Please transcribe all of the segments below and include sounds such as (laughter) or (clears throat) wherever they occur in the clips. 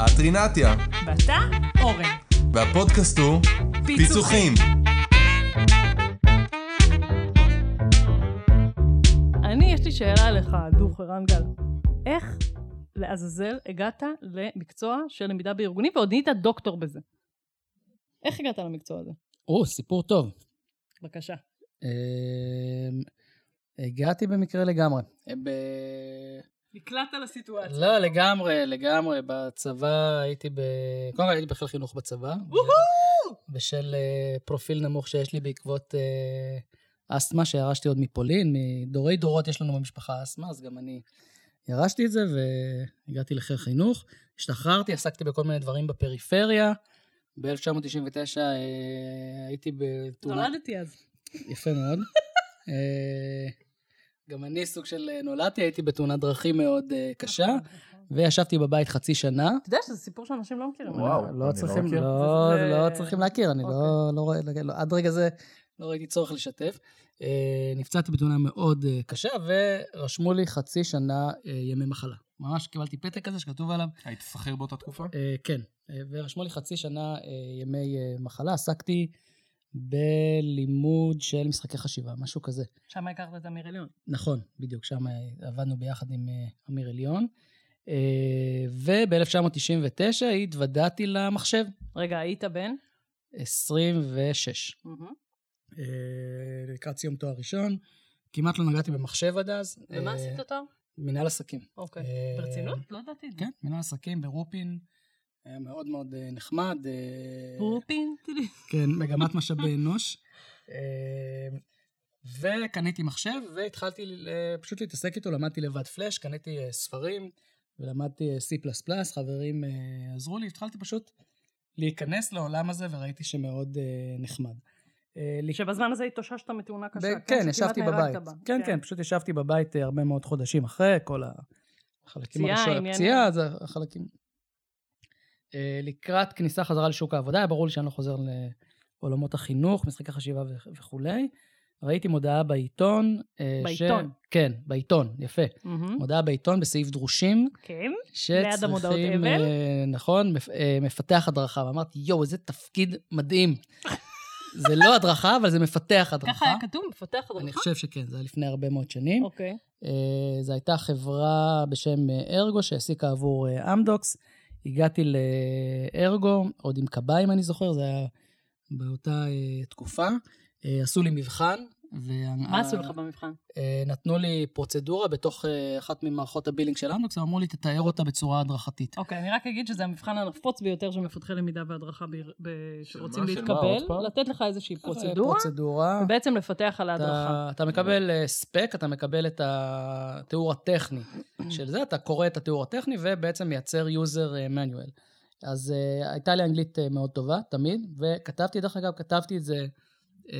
את רינתיה, ואתה, אורן. והפודקאסט הוא פיצוחים. אני, יש לי שאלה אליך, דוך רנגל. איך לעזאזל הגעת למקצוע של למידה בארגונים ועוד נהיית דוקטור בזה? איך הגעת למקצוע הזה? או, סיפור טוב. בבקשה. אמ, הגעתי במקרה לגמרי. ב... נקלעת לסיטואציה. לא, לגמרי, לגמרי. בצבא הייתי ב... קודם כל הייתי בחיל חינוך בצבא. בשל אה, פרופיל נמוך שיש לי בעקבות אה, אסתמה שירשתי עוד מפולין. מדורי דורות יש לנו במשפחה אסתמה, אז גם אני ירשתי את זה והגעתי לחיל חינוך. השתחררתי, עסקתי בכל מיני דברים בפריפריה. ב-1999 הייתי בתאונה... נולדתי אז. יפה מאוד. (laughs) גם אני סוג של אה, נולדתי, הייתי בתאונת דרכים מאוד אה, קשה, וישבתי בבית חצי שנה. אתה יודע שזה סיפור שאנשים לא מכירים. וואו. לא אני לא צריכים, מכיר. לא, זה- לא צריכים להכיר, אני לא, אוקיי. לא רואה, לא, עד רגע זה לא ראיתי צורך לשתף. אה, נפצעתי בתאונה מאוד קשה, ורשמו לי חצי שנה ימי מחלה. ממש קיבלתי פתק כזה שכתוב עליו, היית שכיר באותה תקופה? כן, ורשמו לי חצי שנה ימי מחלה. עסקתי בלימוד של משחקי חשיבה, משהו כזה. שם הכרת את אמיר עליון. נכון, בדיוק, שם אה, עבדנו ביחד עם אה, אמיר עליון. וב-1999 התוודעתי למחשב, רגע, היית בן? 26. מהמם. אה, לקראת סיום תואר ראשון, כמעט לא נגעתי במחשב עד אז. ומה אה, עשית אותו? מנהל עסקים. אוקיי. אה, ברצינות? לא ידעתי את זה. כן, מנהל עסקים ברופין, היה מאוד מאוד אה, נחמד. אה, רופין? תראי. כן, מגמת משאבי אנוש. אה, וקניתי מחשב והתחלתי פשוט להתעסק איתו, למדתי לבד פלאש, קניתי ספרים ולמדתי C++, חברים עזרו לי, התחלתי פשוט להיכנס לעולם הזה וראיתי שמאוד נחמד. שבזמן הזה התאוששת מתאונה קשה. ב- כן, שכמעט ישבתי בבית. בה. כן, כן, פשוט ישבתי בבית הרבה מאוד חודשים אחרי, כל החלקים פציעה, הראשונים. פציעה, זה החלקים. אה, לקראת כניסה חזרה לשוק העבודה, היה ברור לי שאני לא חוזר לעולמות החינוך, משחקי חשיבה וכולי. ראיתי מודעה בעיתון. אה, ש- בעיתון. כן, בעיתון, יפה. מהמם. מודעה בעיתון בסעיף דרושים, כן. שצריכים... המודעות אבל? אה, נכון, מפ- אה, מפתח הדרכה. ואמרתי, יואו, איזה תפקיד מדהים. זה לא הדרכה, אבל זה מפתח הדרכה. ככה היה כתוב, מפתח אני הדרכה? חושב שכן, זה היה לפני הרבה מאוד שנים. אוקיי. אה, זו הייתה חברה בשם ארגו שהעסיקה עבור אמדוקס. הגעתי לארגו, עוד עם קביים אני זוכר, זה היה באותה אה, תקופה. אה, עשו לי מבחן. וה- מה עשו לך במבחן? אה, נתנו לי פרוצדורה בתוך אה, אחת ממערכות ה billing של אמדוקס, ואמרו לי, תתאר אותה בצורה הדרכתית. אוקיי, אני רק אגיד שזה המבחן הנפוץ ביותר של מפתחי למידה והדרכה ב- ב- שרוצים מה? של מה? להתקבל, פעם? לתת לך איזושהי אה, פרוצדורה, פרוצדורה. ובעצם לפתח על ההדרכה. אתה, אתה מקבל spec, אתה מקבל את התיאור הטכני של זה, אתה קורא את התיאור הטכני ובעצם מייצר אה, manual. אז uh, הייתה לי אנגלית uh, מאוד טובה, תמיד, וכתבתי, דרך אגב, כתבתי את זה uh,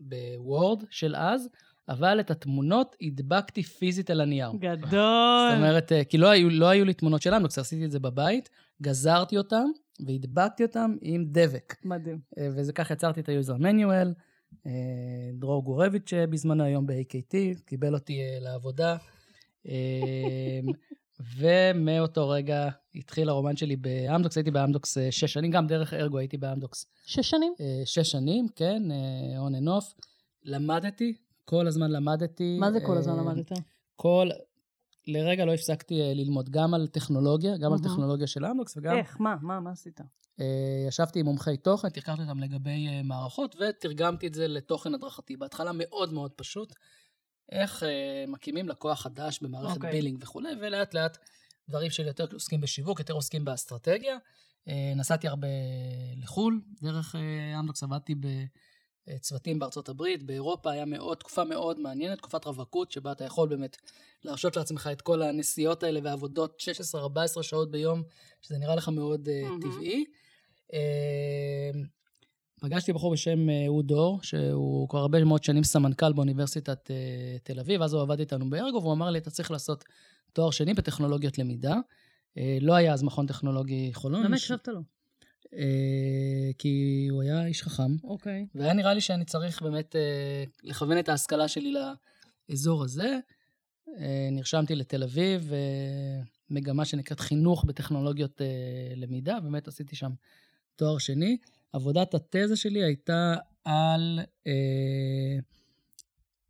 בוורד של אז, אבל את התמונות הדבקתי פיזית על הנייר. גדול. זאת אומרת, אה, כי לא היו, לא היו לי תמונות של אמדוקס, עשיתי את זה בבית, גזרתי אותם והדבקתי אותם עם דבק. מדהים. אה, וזה כך יצרתי את ה user manual. אה, דרור גורביץ' בזמנו היום ב-AKT, קיבל אותי לעבודה. ומאותו רגע התחיל הרומן שלי באמדוקס, הייתי באמדוקס אה, שש שנים, גם דרך ארגו הייתי באמדוקס שש שנים? אה, שש שנים, כן, אה, on and off. למדתי, כל הזמן למדתי. מה זה כל הזמן למדת? כל... לרגע לא הפסקתי ללמוד גם על טכנולוגיה, גם על. טכנולוגיה של אמדוקס וגם איך? מה? מה? מה עשית? ישבתי עם מומחי תוכן, תחקרתי אותם לגבי מערכות, ותרגמתי את זה לתוכן הדרכתי. בהתחלה מאוד מאוד פשוט, איך אה, מקימים לקוח חדש במערכת אוקיי. בילינג וכולי, ולאט לאט דברים שיותר עוסקים בשיווק, יותר עוסקים באסטרטגיה. אה, נסעתי הרבה לחו"ל, דרך אה, אמדוקס עבדתי בצוותים בארצות הברית, באירופה היה מאוד, תקופה מאוד מעניינת, תקופת רווקות, שבה אתה יכול באמת להרשות לעצמך את כל הנסיעות האלה ועבודות 16-14 שעות ביום, שזה נראה לך מאוד אה, מהמם. טבעי. אה, פגשתי בחור בשם אה, אהוד דור, שהוא כבר הרבה מאוד שנים סמנכ"ל באוניברסיטת אה, תל אביב, אז הוא עבד איתנו בארגו, והוא אמר לי, אתה צריך לעשות תואר שני בטכנולוגיות למידה. אה, לא היה אז מכון טכנולוגי חולון. למה הקשבת לו? אה, כי הוא היה איש חכם, אוקיי. והיה נראה לי שאני צריך באמת לכוון את ההשכלה שלי לאזור הזה. נרשמתי לתל אביב, מגמה שנקראת חינוך בטכנולוגיות למידה, באמת עשיתי שם תואר שני. עבודת התזה שלי הייתה על אה,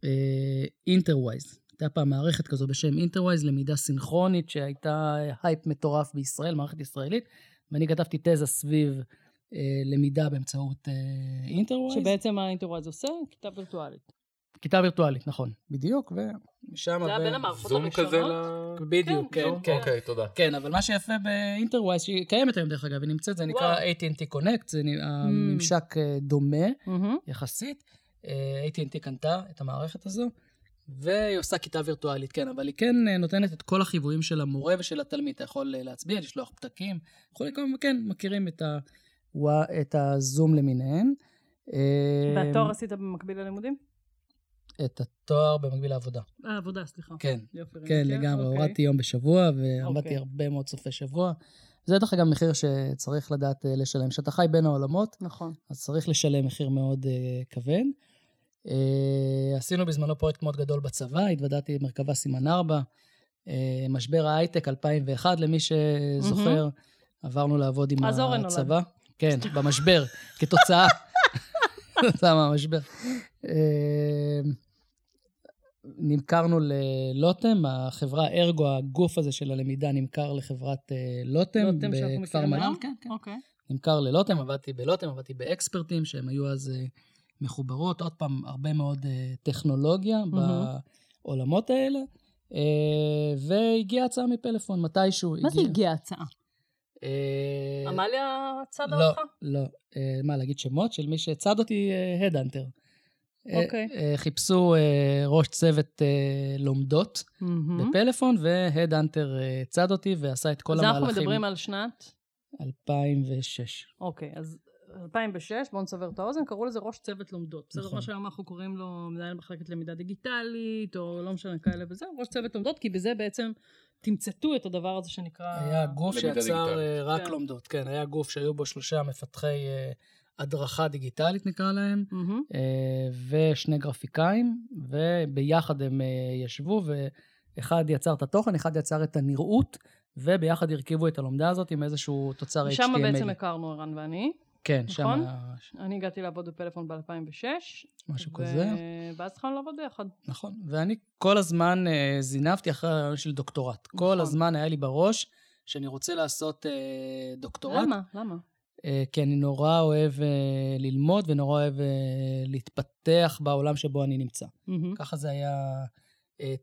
אה, Interwise. הייתה פעם מערכת כזו בשם Interwise, למידה סינכרונית, שהייתה הייפ מטורף בישראל, מערכת ישראלית, ואני כתבתי תזה סביב אה, למידה באמצעות אה, Interwise. שבעצם מה ה Interwise עושה? כיתה וירטואלית. כיתה וירטואלית, נכון, בדיוק, ומשם... זה היה בין המערכות זום כזה ל... הראשונות? בדיוק, כן, זום? כן. אוקיי, תודה. כן, אבל מה שיפה ב Interwise, שהיא קיימת היום דרך אגב, היא נמצאת, זה נקרא. AT&T Connect, זה נ- הממשק אה, דומה. יחסית. אה, AT&T קנתה את המערכת הזו, והיא עושה כיתה וירטואלית, כן, אבל היא כן אה, נותנת את כל החיוויים של המורה ושל התלמיד. אתה יכול להצביע, לשלוח פתקים, יכול, כן, מכירים את, ה, את הזום למיניהן. אה, והתואר עשית במקביל ללימודים? את התואר במקביל לעבודה. אה, עבודה, סליחה. כן, יופי, כן, ראיתי. לגמרי, אוקיי. הורדתי יום בשבוע, ועבדתי אוקיי. הרבה מאוד סופי שבוע. זה דרך אגב מחיר שצריך לדעת אה, לשלם. כשאתה חי בין העולמות, נכון. אז צריך לשלם מחיר מאוד uh, כבד. Uh, עשינו בזמנו פרויקט מאוד גדול בצבא, התוודעתי במרכבה סימן 4, uh, משבר ההייטק 2001, למי שזוכר, עברנו לעבוד עם. הצבא. כן, במשבר, כתוצאה, (laughs) כתוצאה מהמשבר. נמכרנו ללוטם, החברה ארגו, הגוף הזה של הלמידה, נמכר לחברת אה, לוטם, לוטם בכפר מכירים מל"ל. היום? כן, כן. אוקיי. נמכר ללוטם, עבדתי בלוטם, עבדתי באקספרטים, שהם היו אז אה, מחוברות, עוד פעם, הרבה מאוד אה, טכנולוגיה. בעולמות האלה, והגיעה הצעה מפלאפון, מתישהו מה זה הגיעה הצעה? עמליה צדה לא, אותך? לא. אה, מה, להגיד שמות של מי שצד אותי? הדאנטר. אוקיי. חיפשו אה, ראש צוות אה, לומדות מהמם. בפלאפון, והדאנטר צד אותי ועשה את כל אז אנחנו המהלכים. מדברים על שנת? 2006. אוקיי, אז 2006, בואו נסבר את האוזן, קראו לזה ראש צוות לומדות. בסדר, נכון. מה שהיום אנחנו קוראים לו מנהל מחלקת למידה דיגיטלית, או לא משנה כאלה וזה, ראש צוות לומדות, כי בזה בעצם תמצתו את הדבר הזה שנקרא... היה גוף שיצר. אה, רק כן. לומדות, כן, היה גוף שהיו בו שלושה מפתחי אה, הדרכה דיגיטלית נקרא להם. אה, ושני גרפיקאים, וביחד הם אה, ישבו, ואחד יצר את התוכן, אחד יצר את הנראות, וביחד הרכיבו את הלומדה הזאת עם איזשהו תוצר HTML. ושם בעצם הכרנו ערן ואני. כן, נכון? שם אני הגעתי לעבוד בפלאפון ב-2006. משהו כזה. ואז התחלנו לעבוד ביחד. נכון, ואני כל הזמן אה, זינבתי אחרי הרעיון של דוקטורט. כל נכון. הזמן היה לי בראש שאני רוצה לעשות אה, דוקטורט. למה? למה? אה, כי אני נורא אוהב אה, ללמוד ונורא אוהב אה, להתפתח בעולם שבו אני נמצא. מהמם. ככה זה היה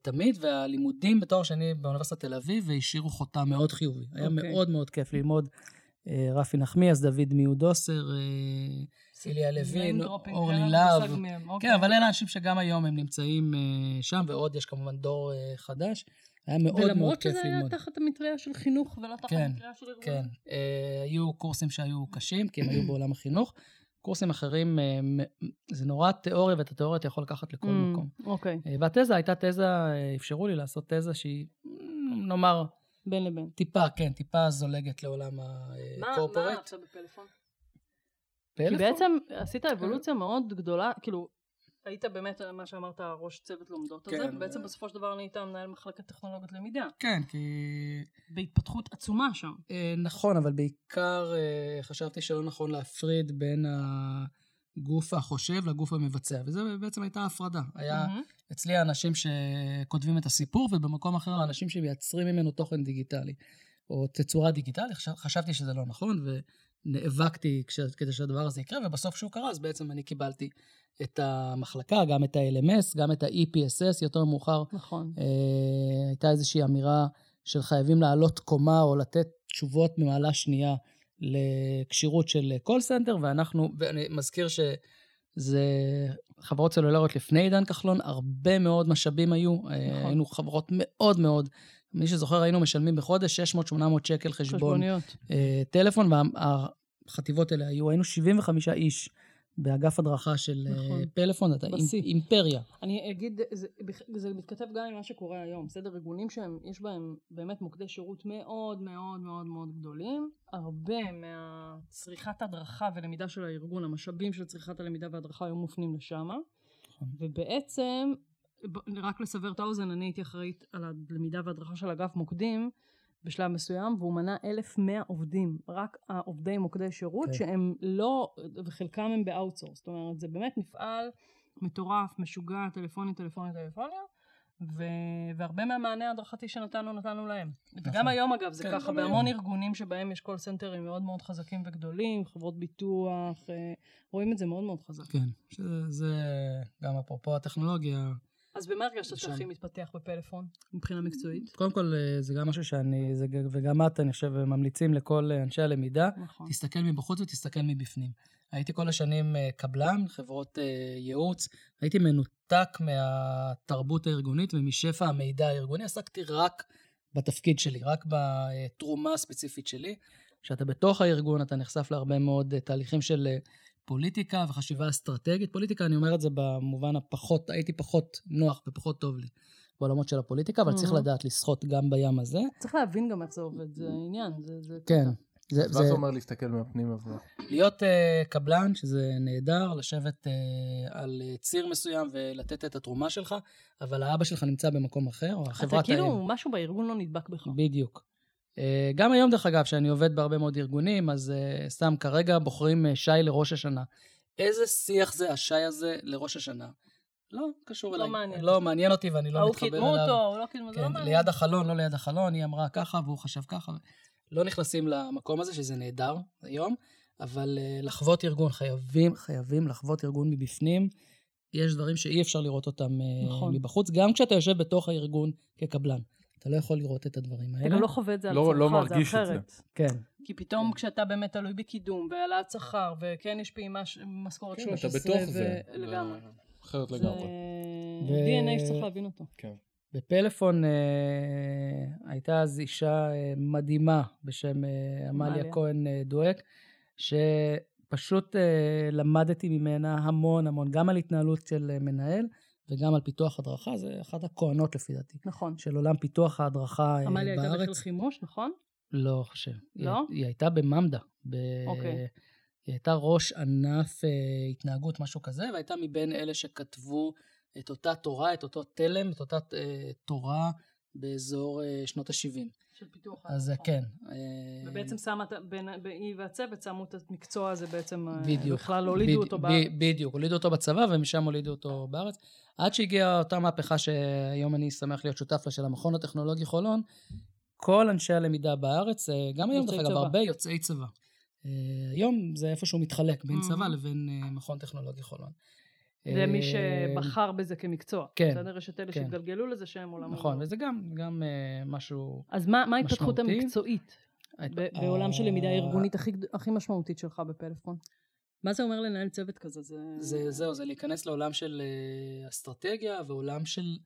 תמיד, והלימודים בתואר שני באוניברסיטת תל אביב השאירו חותם מאוד חיובי. היה אוקיי. מאוד מאוד כיף ללמוד. רפי נחמיאס, דוד מיודוסר, איליה לוין, אורלי להב. אוקיי. כן, אבל אלה אנשים שגם היום הם נמצאים שם, ועוד יש כמובן דור חדש. היה מאוד מאוד ולמרות כיף שזה היה ללמוד. תחת המטריה של חינוך ולא תחת כן, המטריה של ארגון. כן, אה, היו קורסים שהיו קשים, כי הם היו (clears throat) בעולם החינוך. קורסים אחרים, אה, מ- זה נורא תיאוריה, ואת התיאוריה אתה יכול לקחת לכל Mm, מקום. אוקיי, אה, והתזה הייתה תזה, אה, אפשרו לי לעשות תזה שהיא, mm, נאמר, בין לבין. טיפה, כן, טיפה זולגת לעולם מה מה הקורפורט. עכשיו בפלאפון? כי פלאפון? בעצם עשית אבולוציה מאוד גדולה, כאילו, היית באמת, מה שאמרת, ראש צוות לומדות הזה, כן, ובעצם ו- בסופו של דבר נהיית מנהל מחלקת טכנולוגיות למידה. כן, כי... בהתפתחות עצומה שם. אה, נכון, אבל בעיקר אה, חשבתי שלא נכון להפריד בין הגוף החושב לגוף המבצע, וזה בעצם הייתה הפרדה. היה מהמם. אצלי האנשים שכותבים את הסיפור, ובמקום אחר האנשים שמייצרים ממנו תוכן דיגיטלי, או תצורה דיגיטלית. חשב- חשבתי שזה לא נכון, ונאבקתי כש- כדי שהדבר הזה יקרה, ובסוף כשהוא קרה, אז בעצם אני קיבלתי את המחלקה, גם את ה-LMS, גם את ה-EPSS, יותר מאוחר נכון. אה, הייתה איזושהי אמירה של חייבים לעלות קומה או לתת תשובות ממעלה שנייה לכשירות של call center, ואנחנו, ואני מזכיר שזה חברות סלולריות לפני עידן כחלון, הרבה מאוד משאבים היו, נכון. היינו חברות מאוד מאוד, מי שזוכר היינו משלמים בחודש 600-800 שקל חשבון חשבוניות. אה, טלפון, והחטיבות האלה היו, היינו 75 איש באגף הדרכה של אה, נכון. פלאפון, זאת בשיא. אימפריה. אני אגיד, זה, זה מתכתב גם עם מה שקורה היום, בסדר? ארגונים שיש בהם באמת מוקדי שירות מאוד מאוד מאוד מאוד גדולים, הרבה מהצריכת הדרכה ולמידה של הארגון, המשאבים של צריכת הלמידה וההדרכה היו מופנים לשם, נכון. ובעצם, רק לסבר את האוזן, אני הייתי אחראית על הלמידה וההדרכה של אגף מוקדים, בשלב מסוים, והוא מנה 1,100 עובדים, רק העובדי מוקדי שירות, כן. שהם לא, וחלקם הם ב outsource. זאת אומרת, זה באמת מפעל מטורף, משוגע, טלפוני, טלפוני, טלפוניה, ו... והרבה מהמענה ההדרכתי שנתנו, נתנו להם. וגם היום, אגב, זה כן, ככה, היום. בהמון ארגונים שבהם יש call center ים מאוד מאוד חזקים וגדולים, חברות ביטוח, אה, רואים את זה מאוד מאוד חזק. כן, שזה זה גם אפרופו הטכנולוגיה. אז במה הרגשת. שהכי מתפתח בפלאפון, מבחינה מקצועית? קודם כל, אה, זה גם משהו שאני, זה, וגם את, אני חושב, ממליצים לכל אה, אנשי הלמידה, נכון. תסתכל מבחוץ ותסתכל מבפנים. הייתי כל השנים אה, קבלן, חברות ייעוץ, הייתי מנותק מהתרבות הארגונית ומשפע המידע הארגוני, עסקתי רק בתפקיד שלי, רק בתרומה הספציפית שלי. כשאתה בתוך הארגון, אתה נחשף להרבה מאוד תהליכים של פוליטיקה וחשיבה אסטרטגית. פוליטיקה, אני אומר את זה במובן הפחות, הייתי פחות נוח ופחות טוב לי בעולמות של הפוליטיקה, אבל צריך מהמם. לדעת לשחות גם בים הזה. צריך להבין גם איך זה עובד, זה העניין, זה... זה כן. קטע. זה, מה זה אומר להסתכל מהפנים אבל? להיות uh, קבלן, שזה נהדר, לשבת uh, על uh, ציר מסוים ולתת את התרומה שלך, אבל האבא שלך נמצא במקום אחר, או אתה החברת כאילו, האם. משהו בארגון לא נדבק בך. בדיוק. Uh, גם היום, דרך אגב, שאני עובד בהרבה מאוד ארגונים, אז uh, סתם כרגע בוחרים uh, שי לראש השנה. איזה שיח זה השי הזה לראש השנה? לא קשור לא אליי. מעניין. לא מעניין אותי ואני לא ההוא מתחבר אליו. קידמו אותו, הוא לא קידמו, זה לא כן, מעניין. ליד החלון, לא ליד החלון, היא אמרה ככה והוא חשב ככה. לא נכנסים למקום הזה, שזה נהדר היום, אבל אה, לחוות ארגון, חייבים, חייבים לחוות ארגון מבפנים. יש דברים שאי אפשר לראות אותם אה, נכון. מבחוץ, גם כשאתה יושב בתוך הארגון כקבלן. אתה לא יכול לראות את הדברים אתה האלה. גם לא חווה את זה על לא- לא עצמך, זה מרגיש את זה. אחרת. כן, כי פתאום כשאתה באמת תלוי בקידום והעלאת שכר, וכן יש פעימה ש- משכורת כן, 13, אתה בתוך זה. לגמרי. זה אחרת זה לגמרי. ו- DNA שצריך להבין אותו. כן. בפלאפון אה, הייתה אז אישה אה, מדהימה בשם אה, עמליה. כהן אה, דואק, שפשוט אה, למדתי ממנה המון המון, גם על התנהלות של מנהל וגם על פיתוח הדרכה, זה אחת הכהנות לפי דעתי, נכון. של עולם פיתוח ההדרכה אה, עמליה הייתה בחיל בארץ. חימוש, נכון? לא חושב. היא- לא? היא הייתה בממד"ה. ב... אוקיי. היא הייתה ראש ענף אה, התנהגות, משהו כזה, והייתה מבין אלה שכתבו את אותה תורה, את אותו תלם, את אותה אה, תורה באזור אה, שנות ה-70. של פיתוח אז ההדרכה. כן. אה, ובעצם שמה, היא והצוות שמו את המקצוע הזה בעצם, אה, בדיוק. בכלל הולידו בד- אותו ב- בארץ. בדיוק, הולידו אותו בצבא ומשם הולידו אותו בארץ. עד שהגיעה אותה מהפכה שהיום אני שמח להיות שותף לה של המכון הטכנולוגי חולון, כל אנשי הלמידה בארץ, אה, גם היום דרך אגב. הרבה יוצאי צבא. היום זה איפשהו מתחלק בין Mhm. צבא לבין מכון טכנולוגי חולון. זה מי אה, שבחר בזה כמקצוע. כן, בסדר? יש את אלה כן. שהתגלגלו לזה שהם עולם נכון, ומלואו. וזה גם, גם אה, משהו... אז מה מה ההתפתחות. המקצועית ב- בעולם של למידה ארגונית הכי הכי משמעותית שלך בפלאפון? מה זה אומר לנהל צוות כזה? זה... זה, זהו, זה להיכנס לעולם של אה, אסטרטגיה ועולם של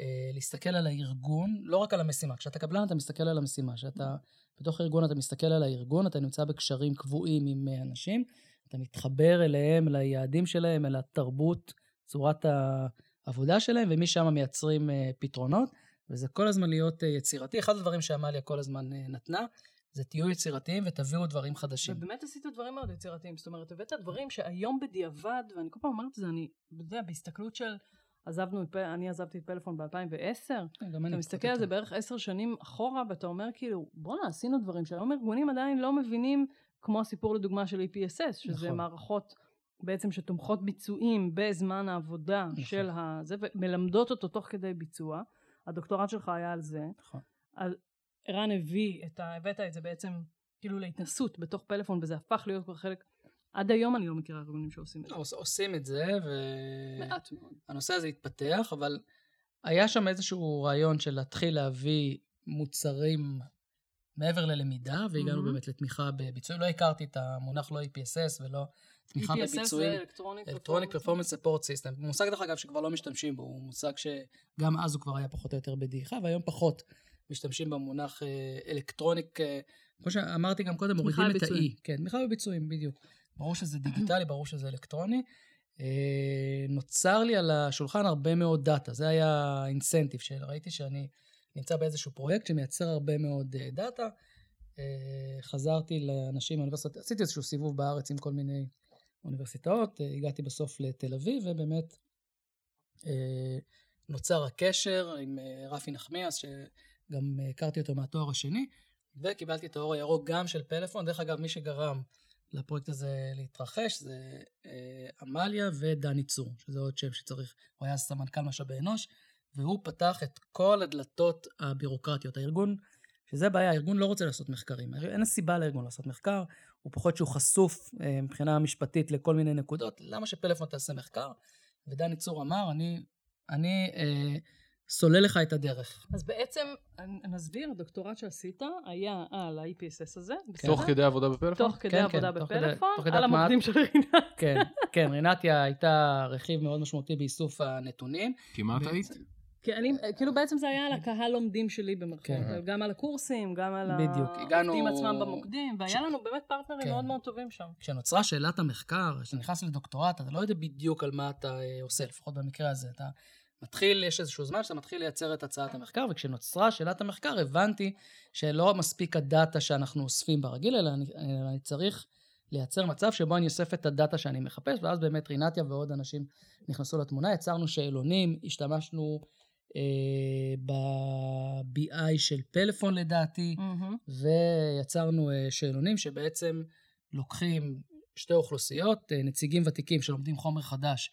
אה, להסתכל על הארגון, לא רק על המשימה. כשאתה קבלן אתה מסתכל על המשימה. כשאתה בתוך הארגון אתה מסתכל על הארגון, אתה נמצא בקשרים קבועים עם אה, אנשים, אתה מתחבר אליהם, ליעדים שלהם, אל התרבות, צורת העבודה שלהם, ומשם מייצרים אה, פתרונות, וזה כל הזמן להיות אה, יצירתי. אחד הדברים שעמליה כל הזמן אה, נתנה, זה תהיו יצירתיים ותביאו דברים חדשים. ובאמת עשית דברים מאוד יצירתיים, זאת אומרת, הבאת דברים שהיום בדיעבד, ואני כל פעם אומרת את זה, אני, אתה יודע, בהסתכלות של, עזבנו, אני עזבתי את פלאפון ב-2010, כן, אתה מסתכל על זה. בערך עשר שנים אחורה, ואתה אומר כאילו, בואנה, עשינו דברים שהיום ארגונים עדיין לא מבינים, כמו הסיפור לדוגמה של EPSS, שזה נכון. מערכות בעצם שתומכות ביצועים בזמן העבודה נכון. של הזה, ומלמדות אותו תוך כדי ביצוע. הדוקטורט שלך היה על זה. נכון. אז ערן הביא את ה... הבאת את זה בעצם כאילו להתנסות בתוך פלאפון, וזה הפך להיות כבר חלק... עד היום אני לא מכירה ארגונים שעושים את זה. עוש- עושים את זה, מעט מאוד. והנושא הזה התפתח, אבל היה שם איזשהו רעיון של להתחיל להביא מוצרים מעבר ללמידה, והגענו. באמת לתמיכה בביצועים. לא הכרתי את המונח לא EPSS ולא תמיכה EPSS בביצועים. זה electronic performance support system. מושג דרך אגב שכבר לא משתמשים בו, הוא מושג שגם אז הוא כבר היה פחות או יותר בדעיכה, והיום פחות משתמשים במונח אה, electronic, אה, כמו שאמרתי גם קודם, מורידים את. ה-E. כן, תמיכה בביצועים, בדיוק. ברור שזה דיגיטלי, ברור שזה אלקטרוני. אה, נוצר לי על השולחן הרבה מאוד דאטה, זה היה ה incentive שראיתי שאני נמצא באיזשהו פרויקט שמייצר הרבה מאוד אה, דאטה. אה, חזרתי לאנשים מהאוניברסיטה, עשיתי איזשהו סיבוב בארץ עם כל מיני אוניברסיטאות, אה, הגעתי בסוף לתל אביב, ובאמת נוצר הקשר עם רפי נחמיאס, גם אה, הכרתי אותו מהתואר השני, וקיבלתי את האור הירוק גם של פלאפון. דרך אגב, מי שגרם לפרויקט הזה להתרחש זה עמליה ודני צור, שזה עוד שם שצריך, הוא היה סמנכ"ל משאבי אנוש, והוא פתח את כל הדלתות הבירוקרטיות. הארגון, שזה בעיה, הארגון לא רוצה לעשות מחקרים. אין סיבה לארגון לעשות מחקר, הוא פחות שהוא חשוף אה, מבחינה משפטית לכל מיני נקודות. למה שפלאפון תעשה מחקר? ודני צור אמר, אני, אני אה, סולל לך את הדרך. אז בעצם, נסביר, הדוקטורט שעשית היה על ה-IPSS הזה, בסדר? תוך כדי עבודה בפלאפון? תוך כדי כן, עבודה כן, תוך בפלאפון, כדי- תוך כדי על המוקדים של רינת. כן, כן, רינתיה הייתה רכיב מאוד משמעותי באיסוף הנתונים. כמעט היית? כי אני, כאילו בעצם זה היה על הקהל לומדים שלי במרכאות, כן. גם על הקורסים, גם על בדיוק, הגענו- העובדים עצמם במוקדים, והיה לנו באמת פרטנרים כן. מאוד מאוד טובים שם. כשנוצרה שאלת המחקר, כשאתה נכנס לדוקטורט, אתה לא יודע בדיוק על מה אתה אה, עושה, לפחות במקרה הזה. אתה מתחיל, יש איזשהו זמן שאתה מתחיל לייצר את הצעת המחקר, וכשנוצרה שאלת המחקר, הבנתי שלא מספיק הדאטה שאנחנו אוספים ברגיל, אלא אני, אלא אני צריך לייצר מצב שבו אני אוסף את הדאטה שאני מחפש, ואז באמת רינתיה ועוד אנשים נכנסו לתמונה, יצרנו שאלונים, השתמשנו אה, ב-BI של פלאפון לדעתי, ויצרנו אה, שאלונים שבעצם לוקחים שתי אוכלוסיות, אה, נציגים ותיקים שלומדים חומר חדש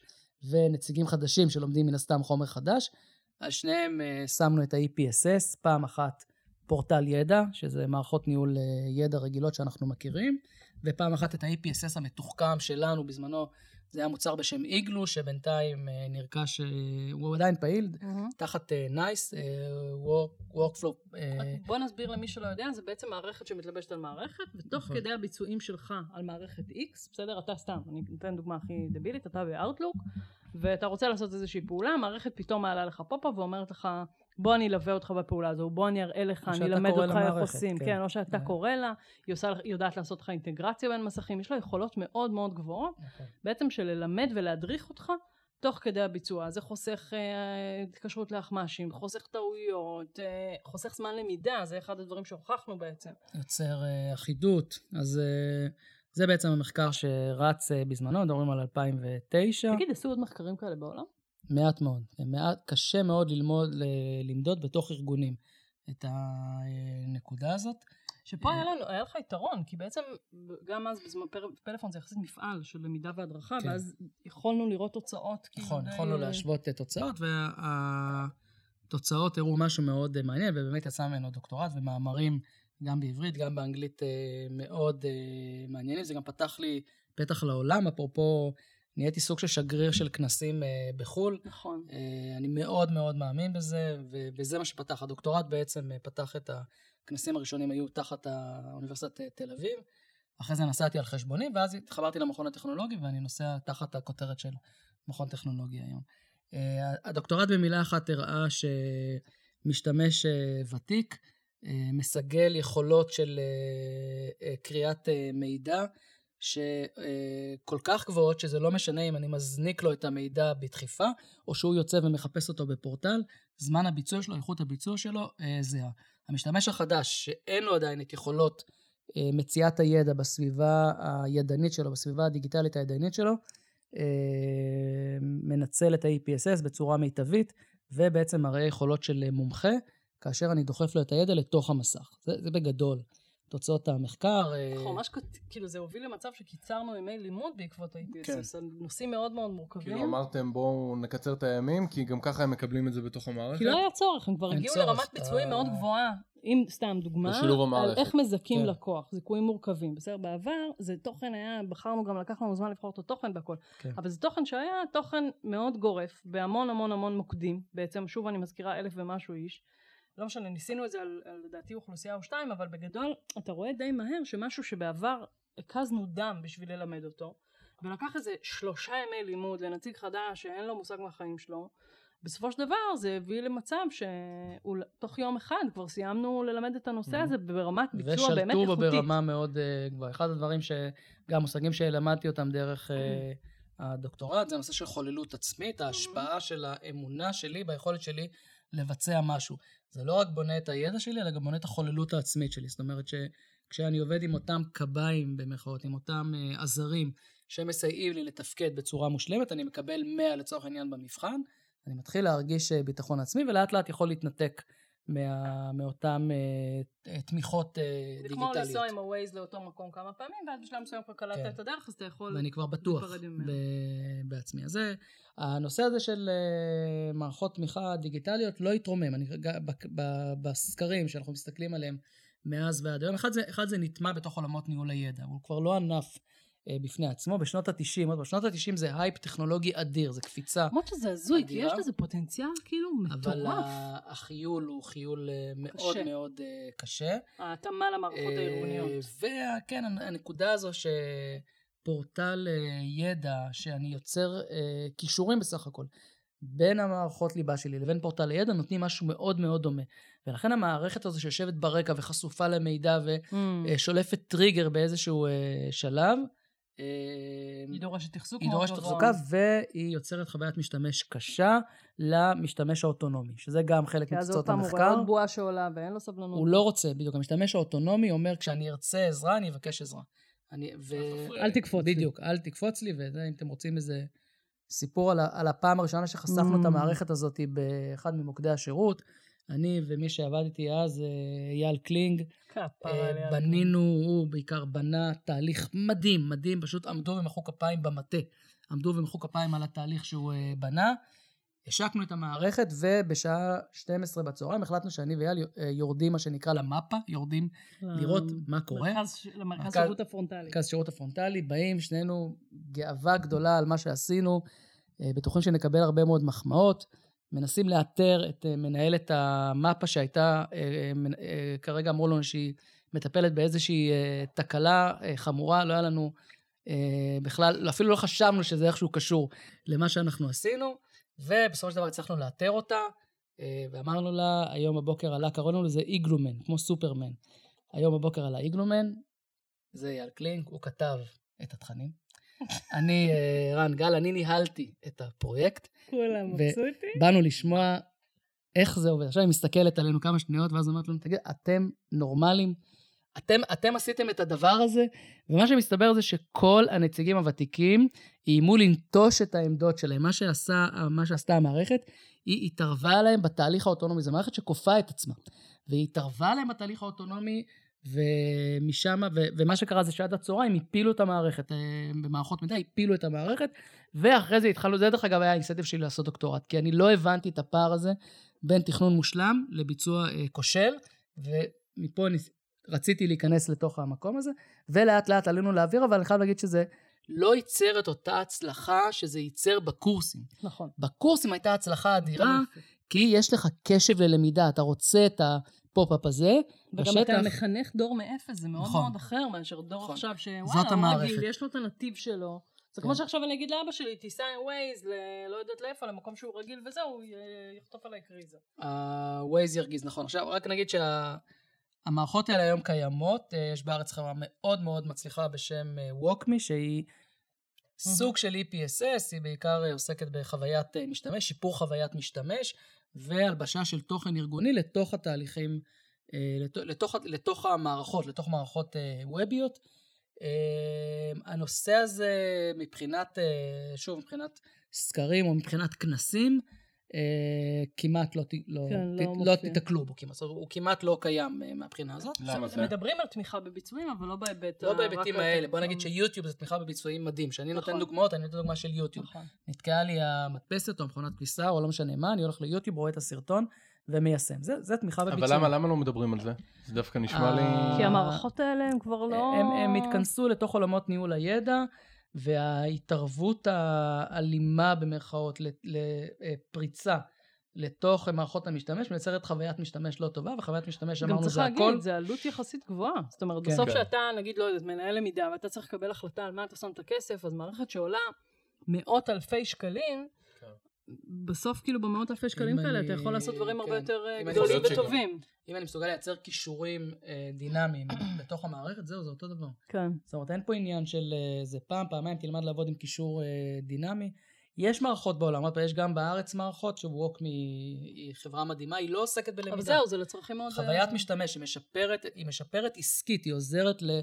ונציגים חדשים שלומדים מן הסתם חומר חדש. על שניהם אה, שמנו את ה-EPSS, פעם אחת פורטל ידע, שזה מערכות ניהול אה, ידע רגילות שאנחנו מכירים, ופעם אחת את ה-EPSS המתוחכם שלנו בזמנו, זה היה מוצר בשם איגלו, שבינתיים אה, נרכש, אה, הוא עדיין פעיל, תחת אה, NICE, workflow. אה, בוא נסביר למי שלא יודע, זה בעצם מערכת שמתלבשת על מערכת, ותוך נכון. כדי הביצועים שלך על מערכת X, בסדר? אתה סתם, אני אתן דוגמה הכי דבילית, אתה ב-Outlook, ואתה רוצה לעשות איזושהי פעולה, המערכת פתאום מעלה לך pop-up ואומרת לך, בוא אני אלווה אותך בפעולה הזו, בוא אני אראה לך, אני אלמד אותך איך עושים, כן. כן, או שאתה כן. קורא לה, היא עושה, יודעת לעשות לך אינטגרציה בין מסכים, יש לה יכולות מאוד מאוד גבוהות, בעצם של ללמד ולהדריך אותך תוך כדי הביצוע. זה חוסך אה, התקשרות לאחמ"שים, חוסך טעויות, אה, חוסך זמן למידה, זה אחד הדברים שהוכחנו בעצם. יוצר אה, אחידות. אז אה, זה בעצם המחקר שרץ אה, בזמנו, מדברים על 2009. תגיד, עשו עוד מחקרים כאלה בעולם? מעט מאוד. מעט, קשה מאוד ללמוד, למדוד בתוך ארגונים את הנקודה הזאת. שפה היה, לנו, היה לך יתרון, כי בעצם גם אז בזמן פלאפון זה יחסית מפעל של למידה והדרכה, כן. ואז יכולנו לראות תוצאות. כאילו נכון, די- יכולנו להשוות אה, תוצאות, והתוצאות הראו משהו מאוד אה, מעניין, ובאמת יצא ממנו דוקטורט ומאמרים גם בעברית, גם באנגלית אה, מאוד אה, מעניינים. זה גם פתח לי פתח לעולם, אפרופו, נהייתי סוג של שגריר של כנסים אה, בחו"ל. נכון. אה, אני מאוד מאוד מאמין בזה, ו- וזה מה שפתח. הדוקטורט בעצם אה, פתח את הכנסים הראשונים, היו תחת האוניברסיטת אה, תל אביב. אחרי זה נסעתי על חשבוני, ואז התחברתי למכון הטכנולוגי, ואני נוסע תחת הכותרת של מכון טכנולוגי היום. אה, הדוקטורט במילה אחת הראה שמשתמש אה, ותיק אה, מסגל יכולות של אה, אה, קריאת אה, מידע, שכל כך גבוהות שזה לא משנה אם אני מזניק לו את המידע בדחיפה, או שהוא יוצא ומחפש אותו בפורטל, זמן הביצוע שלו, איכות הביצוע שלו, אה, זהה. המשתמש החדש, שאין לו עדיין את יכולות אה, מציאת הידע בסביבה הידנית שלו, בסביבה הדיגיטלית הידנית שלו, אה, מנצל את ה-EPSS בצורה מיטבית, ובעצם מראה יכולות של מומחה, כאשר אני דוחף לו את הידע לתוך המסך. זה, זה בגדול. תוצאות המחקר. אה, אנחנו ממש, כאילו זה הוביל למצב שקיצרנו ימי לימוד בעקבות ה-IPSS, כן. על נושאים מאוד מאוד מורכבים. כאילו אמרתם בואו נקצר את הימים, כי גם ככה הם מקבלים את זה בתוך המערכת. כי לא היה צורך, הם כבר הגיעו צורך, לרמת ביצועים מאוד גבוהה. אם סתם דוגמה, בשילוב על. איך מזכים כן. לקוח, זיכויים מורכבים. בסדר, בעבר זה תוכן היה, בחרנו גם, לקח לנו זמן לבחור את התוכן והכל. כן. אבל זה תוכן שהיה תוכן מאוד גורף, בהמון המון המון מוקדים. בעצם, שוב אני מזכירה אלף ומשהו איש. לא משנה, ניסינו את זה על, על לדעתי אוכלוסייה או שתיים, אבל בגדול אתה רואה די מהר שמשהו שבעבר הקזנו דם בשביל ללמד אותו, ולקח איזה שלושה ימי לימוד לנציג חדש שאין לו מושג מהחיים שלו, בסופו של דבר זה הביא למצב שתוך יום אחד כבר סיימנו ללמד את הנושא הזה ברמת ביצוע באמת ושלטו בו איכותית. ברמה מאוד אה, גבוהה. אחד הדברים שגם מושגים שלמדתי אותם דרך אה, הדוקטורט, זה הנושא של חוללות עצמית, ההשפעה של האמונה שלי ביכולת שלי לבצע משהו. זה לא רק בונה את הידע שלי, אלא גם בונה את החוללות העצמית שלי. זאת אומרת שכשאני עובד עם אותם קביים, במרכאות, עם אותם אה, עזרים, שמסייעים לי לתפקד בצורה מושלמת, אני מקבל 100 לצורך העניין במבחן, אני מתחיל להרגיש אה, ביטחון עצמי, ולאט לאט יכול להתנתק מה, מאותן אה, תמיכות אה, זה כמו דיגיטליות. לנסוע עם ה-Waze לאותו מקום כמה פעמים, ואז בשלב מסוים כבר קלטת כן. את הדרך, אז אתה יכול... ואני כבר בטוח ב-. בעצמי. אז זה, הנושא הזה של אה, מערכות תמיכה דיגיטליות לא התרומם. אני, ב- ב- בסקרים שאנחנו מסתכלים עליהם מאז ועד היום, אחד זה, אחד זה נטמע בתוך עולמות ניהול הידע, הוא כבר לא ענף בפני עצמו. בשנות ה-90, עוד בשנות ה-90 זה הייפ טכנולוגי אדיר, זה קפיצה. למרות שזה הזוי, כי. יש לזה פוטנציאל כאילו אבל מטורף. ה- החיול הוא חיול אה, מאוד קשה. מאוד אה, קשה. ההתאמה למערכות הארגוניות. וכן, הנקודה הזו שפורטל אה, ידע, שאני יוצר אה, קישורים בסך הכל, בין המערכות ליבה שלי לבין פורטל הידע, נותנים משהו מאוד מאוד דומה. ולכן המערכת הזו שיושבת ברקע וחשופה למידע Mm. ושולפת טריגר באיזשהו אה, שלב, אה, היא דורשת תחזוק היא מאוד דורשת. תחזוקה והיא יוצרת חוויית משתמש קשה למשתמש האוטונומי, שזה גם חלק כי אז עוד פעם הוא רואה המחקר. עוד בועה שעולה ואין לו סבלנות. הוא לא רוצה, בדיוק, המשתמש האוטונומי אומר, כשאני ארצה עזרה, אני אבקש עזרה. אני, ו... אל תקפוץ לי. בדיוק, אל תקפוץ לי, וזה, אם אתם רוצים איזה סיפור על הפעם הראשונה שחשפנו את Mm. המערכת הזאת באחד ממוקדי השירות, אני ומי שעבד איתי אז, אה, אייל קלינג, אה. בנינו, הוא בעיקר בנה תהליך מדהים, מדהים, פשוט עמדו ומחאו כפיים במטה. עמדו ומחאו כפיים על התהליך שהוא אה, בנה. השקנו את המערכת, ובשעה 12 בצהריים החלטנו שאני ואייל יורדים, מה שנקרא, למפה, יורדים לראות מה קורה. למרכז למרכז שירות הפרונטלי. מרכז שירות הפרונטלי, באים שנינו גאווה גדולה על מה שעשינו, בטוחים שנקבל הרבה מאוד מחמאות, מנסים לאתר את אה, מנהלת המפה שהייתה, אה, אה, כרגע אמרו לנו שהיא מטפלת באיזושהי תקלה חמורה, לא היה לנו בכלל, אפילו לא חשבנו שזה איכשהו קשור למה שאנחנו עשינו, ובסופו של דבר הצלחנו לאתר אותה, ואמרנו לה, היום בבוקר עלה, קראנו לזה איגלומן, כמו סופרמן. היום בבוקר עלה איגלומן, זה אייל קלינק, הוא כתב את התכנים. אני, אה, רן גל, אני ניהלתי את הפרויקט. כולם מבסוטים. באנו לשמוע איך זה עובד. עכשיו היא מסתכלת עלינו כמה שניות, ואז אומרת לנו, תגיד, אתם נורמלים? אתם, אתם עשיתם את הדבר הזה? ומה שמסתבר זה שכל הנציגים הוותיקים איימו לנטוש את העמדות שלהם. מה, שעשה, מה שעשתה המערכת, היא התערבה להם בתהליך האוטונומי. זו מערכת שכופה את עצמה. והיא התערבה להם בתהליך האוטונומי, ומשם, ו, ומה שקרה זה שעד הצהריים הפילו את המערכת, אה, במערכות מידע הפילו את המערכת, ואחרי זה התחלנו, זה דרך אגב היה האינסטטיב שלי לעשות דוקטורט, כי אני לא הבנתי את הפער הזה בין תכנון מושלם לביצוע אה, כושל, ומפה ניס... רציתי להיכנס לתוך המקום הזה, ולאט לאט עלינו לאוויר, אבל אני חייב להגיד שזה לא ייצר את אותה הצלחה שזה ייצר בקורסים. נכון. בקורסים הייתה הצלחה אדירה. כי יש לך קשב ללמידה, אתה רוצה את ה pop-up הזה, וגם אתה מחנך דור מאפס, זה מאוד נכון. מאוד אחר מאשר דור נכון. עכשיו, שוואלה, זאת הוא המערכת. רגיל, יש לו את הנתיב שלו. זה כן. כמו שעכשיו אני אגיד לאבא שלי, תיסע עם Waze, לא יודעת לאיפה, למקום שהוא רגיל וזהו, הוא יחטוף עליי קריזה. ה-Waze ירגיז, נכון. עכשיו, רק נגיד שהמערכות האלה היום קיימות, אה, יש בארץ חברה מאוד מאוד מצליחה בשם אה, WalkMe, שהיא סוג של EPSS, היא בעיקר אה, עוסקת בחוויית אה, משתמש, שיפור חוויית משתמש, והלבשה של תוכן ארגוני לתוך התהליכים, אה, לתוך, לתוך, המערכות, לתוך מערכות אה, ווביות. אה, הנושא הזה מבחינת, שוב, מבחינת סקרים או מבחינת כנסים, אה, כמעט לא, לא, כן, ת- לא לא. תיתקלו בו, כמעט, הוא כמעט לא קיים אה, מהבחינה הזאת. למה זה? מדברים על תמיכה בביצועים, אבל לא בהיבט... לא בהיבטים האלה, בוא נגיד שיוטיוב זה תמיכה בביצועים מדהים. כשאני נותן נכון. דוגמאות, אני נותן דוגמה של יוטיוב. נכון. נתקעה לי המדפסת או המכונת כביסה או לא משנה מה, אני הולך ליוטיוב, רואה את הסרטון ומיישם. זה, זה תמיכה אבל בביצועים. למה, למה לא מדברים על זה? זה דווקא נשמע לי... אה, כי המערכות האלה הן כבר לא... הם, הם התכנסו לתוך עולמות ניהול הידע, וההתערבות האלימה במרכאות לפריצה לתוך מערכות המשתמש מייצרת חוויית משתמש לא טובה, וחוויית משתמש גם אמרנו צריך זה להגיד, הכל. זה עלות יחסית גבוהה. זאת אומרת, כן. בסוף כן. שאתה, נגיד, לא יודעת, מנהל למידה, ואתה צריך לקבל החלטה על מה אתה שם את הכסף, אז מערכת שעולה מאות אלפי שקלים, בסוף כאילו במאות אלפי שקלים כאלה, אתה יכול לעשות דברים הרבה כן. יותר אה, גדולים וטובים. אם אני מסוגל לייצר כישורים אה, דינמיים (clears throat) בתוך המערכת, זהו, זה אותו דבר. כן. זאת אומרת, אין פה עניין של אה, זה פעם, פעמיים, תלמד לעבוד עם קישור אה, דינמי. יש מערכות בעולם, פעם, יש גם בארץ מערכות, שווקמי היא חברה מדהימה, היא לא עוסקת בלמידה. אבל זהו, זה לצרכים מאוד... חוויית אה, משתמש, היא משפרת, היא משפרת עסקית, היא עוזרת ל,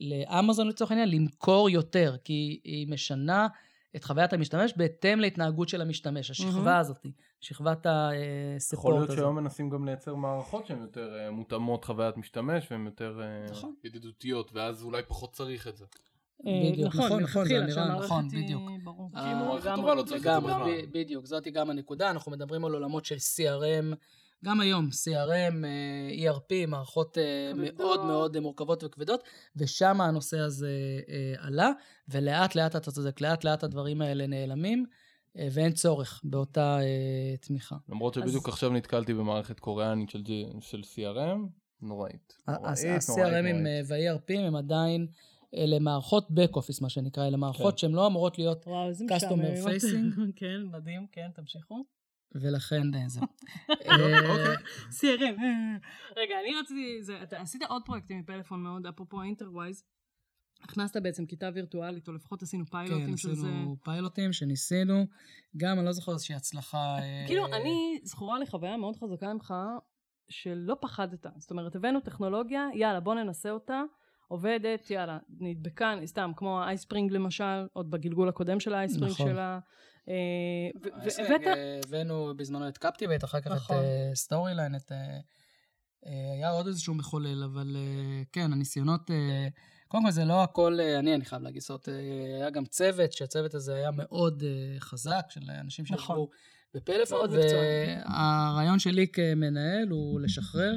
לאמזון לצורך העניין למכור יותר, כי היא משנה את חוויית המשתמש בהתאם להתנהגות של המשתמש, השכבה מהמם. הזאת. שכבת יכול הסיפורט להיות הזה. שהיום מנסים גם לייצר מערכות שהן יותר אה, מותאמות חוויית משתמש והן יותר אה, נכון. ידידותיות ואז אולי פחות צריך את זה. אה, בדיוק, נכון, נכון, זה מלכתחילה, אמירה, שהמערכת נכון, היא- בדיוק. אה, כאילו, טובה לא צריך את זה בכלל. בדיוק, זאתי גם הנקודה, אנחנו מדברים על עולמות של CRM, גם היום, CRM, אה, ERP, מערכות אה, כבדות. מאוד מאוד אה, מורכבות וכבדות, ושם הנושא הזה עלה, ולאט לאט, אתה צודק, לאט לאט הדברים האלה נעלמים, ואין צורך באותה אה, תמיכה. למרות שבדיוק עכשיו נתקלתי במערכת קוריאנית של, של CRM, נוראית. נוראית, נוראית, ה-CRMים. וה-ERPים הם עדיין, אלה מערכות back office, מה שנקרא, אלה מערכות כן. שהן לא אמורות להיות, וואו, איזה Customer משעמם. facing. (laughs) כן, מדהים, כן, תמשיכו. ולכן אה, זה. (laughs) אוקיי. CRM. רגע, אני רציתי, זה, אתה עשית עוד פרויקטים מפלאפון מאוד, אפרופו Interwise. הכנסת בעצם כיתה וירטואלית, או לפחות עשינו כן, פיילוטים של זה. עשינו פיילוטים שניסינו, גם, אני לא זוכר איזושהי הצלחה. אה, כאילו, אני זכורה לי חוויה מאוד חזקה ממך, שלא פחדת. זאת אומרת, הבאנו טכנולוגיה, יאללה, בוא ננסה אותה. עובדת, יאללה, נדבקה, סתם, כמו ה iSpring למשל, עוד בגלגול הקודם של ה iSpring נכון. שלה. אה, והבאת... אה, הבאנו בזמנו את Captivate, אחר כך נכון. את Storyline, את... אה, אה, היה עוד איזשהו מחולל, אבל אה, כן, הניסיונות... אה, קודם כל זה לא הכל אה, אני, אני חייב להגיד, זאת אומרת, אה, היה גם צוות, שהצוות הזה היה מאוד אה, חזק, של אנשים נכון. שישבו בפלאפון, מאוד מקצועי. והרעיון שלי כמנהל הוא לשחרר,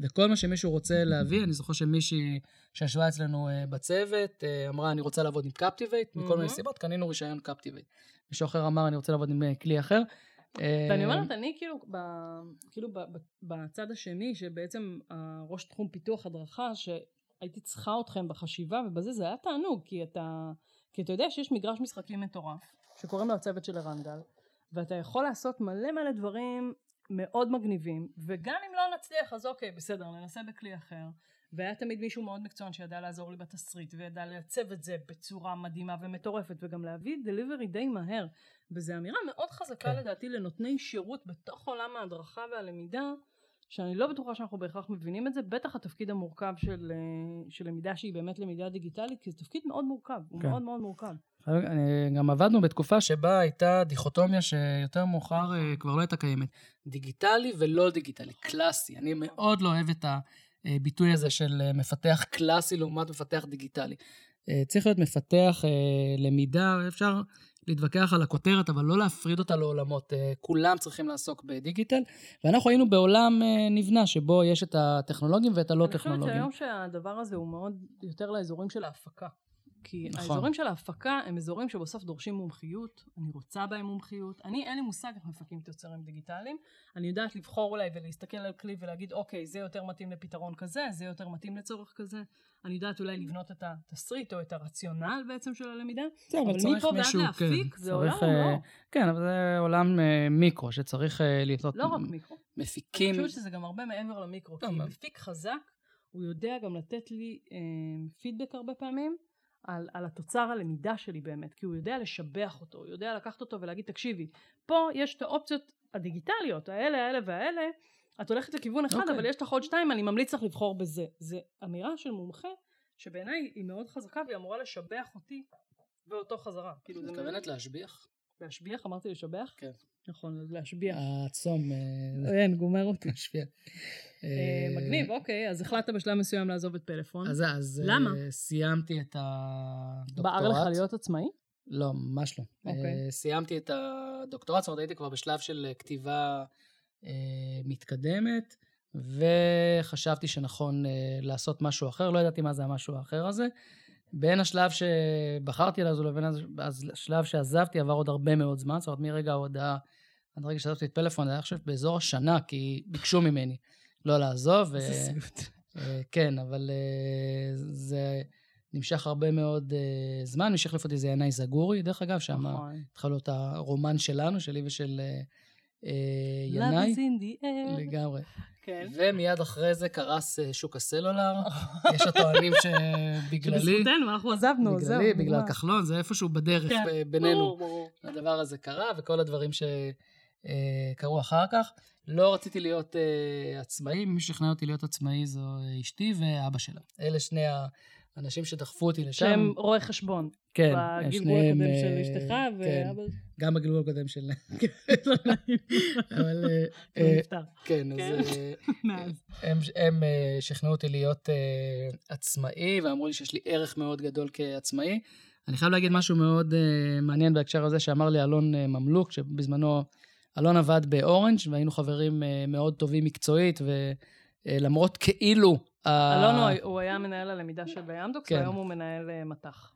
וכל מה שמישהו רוצה להביא, אני זוכר שמישהי שישבה אצלנו אה, בצוות, אה, אמרה, אני רוצה לעבוד עם Captivate, מכל מיני מהמם. סיבות, קנינו רישיון Captivate. מישהו אחר אמר, אני רוצה לעבוד עם אה, כלי אחר. ואני אומרת, אני כאילו, ב, כאילו ב, ב, בצד השני, שבעצם הראש תחום פיתוח הדרכה, שהייתי צריכה אתכם בחשיבה, ובזה זה היה תענוג, כי אתה, כי אתה יודע שיש מגרש משחקים מטורף, שקוראים לו הצוות של ערן גל, ואתה יכול לעשות מלא מלא דברים מאוד מגניבים, וגם אם לא נצליח, אז אוקיי, בסדר, ננסה בכלי אחר. והיה תמיד מישהו מאוד מקצוען שידע לעזור לי בתסריט, וידע לייצב את זה בצורה מדהימה ומטורפת, וגם להביא דליברי די מהר. וזו אמירה מאוד חזקה כן. לדעתי לנותני שירות בתוך עולם ההדרכה והלמידה, שאני לא בטוחה שאנחנו בהכרח מבינים את זה, בטח התפקיד המורכב של, אה, של למידה שהיא באמת למידה דיגיטלית, כי זה תפקיד מאוד מורכב, הוא כן. מאוד מאוד מורכב. גם עבדנו בתקופה שבה הייתה דיכוטומיה שיותר מאוחר אה, כבר לא הייתה קיימת. דיגיטלי ולא דיגיטלי, קלאסי. אני מאוד לא אוהב את הביטוי הזה של אה, מפתח קלאסי לעומת מפתח דיגיטלי. אה, צריך להיות מפתח אה, למידה, אפשר להתווכח על הכותרת, אבל לא להפריד אותה לעולמות. אה, כולם צריכים לעסוק בדיגיטל, ואנחנו היינו בעולם אה, נבנה, שבו יש את הטכנולוגים ואת הלא אני חושבת טכנולוגים. שהיום שהדבר הזה הוא מאוד יותר לאזורים של ההפקה. כי נכון. האזורים של ההפקה הם אזורים שבסוף דורשים מומחיות, אני רוצה בהם מומחיות, אני אין לי מושג איך מפקים תוצרים דיגיטליים, אני יודעת לבחור אולי ולהסתכל על כלי ולהגיד אוקיי זה יותר מתאים לפתרון כזה, זה יותר מתאים לצורך כזה, אני יודעת אולי לבנות את התסריט או את הרציונל בעצם של הלמידה, זהו, אבל צריך מפה ועד להפיק כן, זה צריך, עולם אה, ומלואו. כן, אבל זה עולם אה, מיקרו שצריך אה, להיות לא רק מיקרו. אני מפיקים. חושבת שזה גם הרבה מעבר למיקרו, כי טוב, אבל- מפיק חזק, הוא יודע גם לתת לי אה, פידבק הרבה פעמים על, על התוצר הלמידה שלי באמת, כי הוא יודע לשבח אותו, הוא יודע לקחת אותו ולהגיד, תקשיבי, פה יש את האופציות הדיגיטליות, האלה, האלה והאלה, את הולכת לכיוון אחד, אוקיי. אבל יש לך עוד שתיים, אני ממליץ לך לבחור בזה. זה אמירה של מומחה, שבעיניי היא מאוד חזקה והיא אמורה לשבח אותי ואותו חזרה. כאילו, את זה מתכוונת להשביח? להשביח? אמרתי לשבח? כן. נכון, אז להשביח. הצום. אה, אין, גומר אותי. אה, אה, מגניב, אוקיי, אז החלטת בשלב מסוים לעזוב את פלאפון. אז אז, אה, למה? סיימתי את הדוקטורט. בער לך להיות עצמאי? לא, ממש לא. אוקיי. אה, סיימתי את הדוקטורט, זאת אומרת, הייתי כבר בשלב של כתיבה אה, מתקדמת, וחשבתי שנכון אה, לעשות משהו אחר, לא ידעתי מה זה המשהו האחר הזה. בין השלב שבחרתי לעזוב לבין השלב שעזבתי עבר עוד הרבה מאוד זמן, זאת אומרת מרגע ההודעה עד רגע שעזבתי את פלאפון, זה היה עכשיו באזור השנה, כי ביקשו ממני לא לעזוב. איזה ו- סיוט. אה, כן, אבל אה, זה נמשך הרבה מאוד אה, זמן. מי שהחליף אותי זה ינאי זגורי, דרך אגב, שם נכון. התחל להיות הרומן שלנו, שלי ושל אה, אה, Love ינאי. is in the air. לגמרי. כן. ומיד אחרי זה קרס אה, שוק הסלולר. (laughs) יש הטוענים שבגללי, שבזכותנו, אנחנו עזבנו, זהו. בגללי, בגלל. כחלון, זה איפשהו בדרך כן. אה, בינינו. הדבר הזה קרה, וכל הדברים שקרו אחר כך. לא רציתי להיות uh, עצמאי, מי ששכנע אותי להיות עצמאי זו אה, אשתי ואבא שלה. אלה שני אנשים שדחפו אותי לשם. שהם רואי חשבון. כן, בגלגול הקודם של אשתך, כן, ואבא... גם בגלגול הקודם של... (laughs) אבל... אה, אה. כן, אז כן. אה. (laughs) הם, הם אה, שכנעו אותי להיות אה, עצמאי, ואמרו לי שיש לי ערך מאוד גדול כעצמאי. אני חייב להגיד משהו מאוד אה, מעניין בהקשר הזה, שאמר לי אלון אה, ממלוק, שבזמנו אלון עבד באורנג' והיינו חברים אה, מאוד טובים מקצועית, ולמרות כאילו... ה- אלון הוא- היה מנהל הלמידה של אמדוקס, כן. והיום הוא מנהל אה, מט"ח.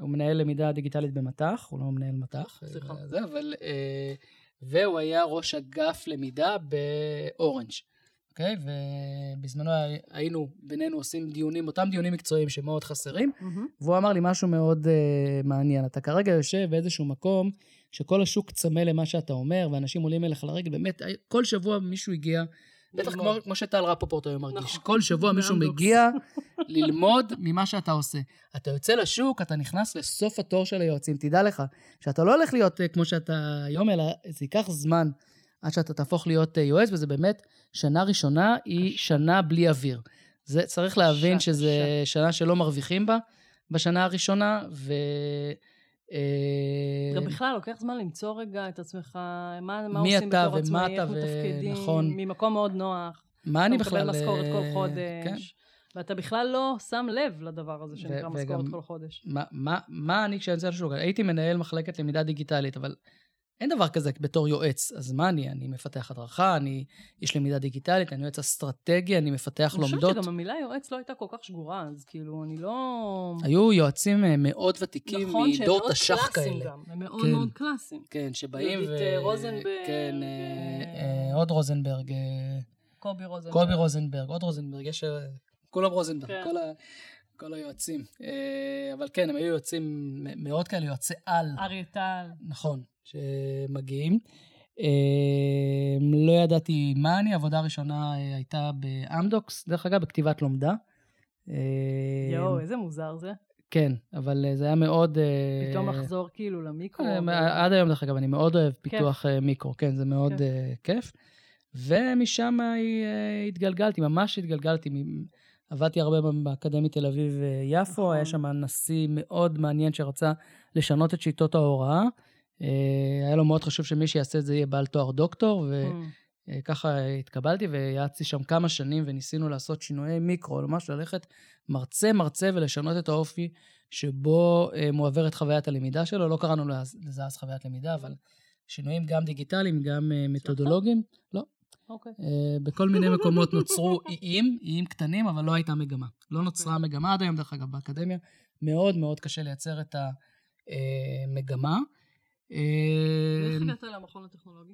הוא מנהל למידה דיגיטלית במט"ח, הוא לא מנהל מט"ח. סליחה. אה, אבל... אה, והוא היה ראש אגף למידה באורנג'. אוקיי? ובזמנו היינו בינינו עושים דיונים, אותם דיונים מקצועיים שמאוד חסרים, מהמם. והוא אמר לי משהו מאוד uh, מעניין. אתה כרגע יושב באיזשהו מקום שכל השוק צמא למה שאתה אומר, ואנשים עולים אליך לרגל, באמת, כל שבוע מישהו הגיע, בטח כמו. כמו שטל רפופורט היום מרגיש, נכון. כל שבוע מישהו. מגיע ללמוד ממה שאתה עושה. אתה יוצא לשוק, אתה נכנס לסוף התור של היועצים, תדע לך, שאתה לא הולך להיות אה, כמו שאתה היום, אלא זה ייקח זמן עד שאתה תהפוך להיות אה, יועץ, וזה באמת, שנה ראשונה היא שנה בלי אוויר. זה, צריך להבין שזה שנה שלא מרוויחים בה בשנה הראשונה, ו... אה, גם בכלל, לוקח זמן למצוא רגע את עצמך, מה, מה עושים בתור עצמאי, איך ו- מתפקדים, נכון. ממקום מאוד נוח. מה אני בכלל... אתה מקבל משכורת כל אה, חודש, כן. ואתה בכלל לא שם לב לדבר הזה שנקרא משכורת כל חודש. מה, מה, מה אני כשאני יוצא לשוק? הייתי מנהל מחלקת למידה דיגיטלית, אבל אין דבר כזה בתור יועץ. אז מה אני? אני מפתח הדרכה, אני, יש למידה דיגיטלית, אני יועץ אסטרטגי, אני מפתח אני חושבת לומדות. שגם המילה יועץ לא הייתה כל כך שגורה, אז כאילו, אני לא... היו יועצים אה, מאוד ותיקים נכון, שהם מדור מאוד תש"ח קלאסיים כאלה. גם, הם מאוד כן. מאוד קלאסיים. כן, שבאים יהודית, אה, רוזנברג, כן, אה, אה, עוד רוזנברג, קובי רוזנברג. קובי רוזנברג, עוד רוזנברג, יש... כולם רוזנברג, כן. כל, ה, כל היועצים. אבל כן, הם היו יועצים מאוד כאלה, יועצי על. אריה טל. נכון, שמגיעים. אה, לא ידעתי מה אני, עבודה ראשונה אה, הייתה באמדוקס, דרך אגב, בכתיבת לומדה. יואו, איזה מוזר זה. כן, אבל אה, זה היה מאוד... אה, פתאום לחזור כאילו למיקרו. עד היום, דרך אגב, אני מאוד אוהב פיתוח מיקרו, כן, זה מאוד כיף. ומשם התגלגלתי, ממש התגלגלתי. עבדתי הרבה באקדמית תל אביב-יפו, נכון. היה שם נשיא מאוד מעניין שרצה לשנות את שיטות ההוראה. אה, היה לו מאוד חשוב שמי שיעשה את זה יהיה בעל תואר דוקטור, Mm. וככה התקבלתי ויעצתי שם כמה שנים וניסינו לעשות שינויי מיקרו, ממש ללכת מרצה-מרצה ולשנות את האופי שבו אה, מועברת חוויית הלמידה שלו. לא קראנו לזה אז חוויית למידה, אבל שינויים גם דיגיטליים, גם אה, מתודולוגיים. לא. אוקיי. אה, בכל מיני מקומות נוצרו איים, איים קטנים, אבל לא הייתה מגמה. לא נוצרה מגמה עד היום, דרך אגב, באקדמיה. מאוד מאוד קשה לייצר את המגמה. איך אה, הגעת למכון הטכנולוגי?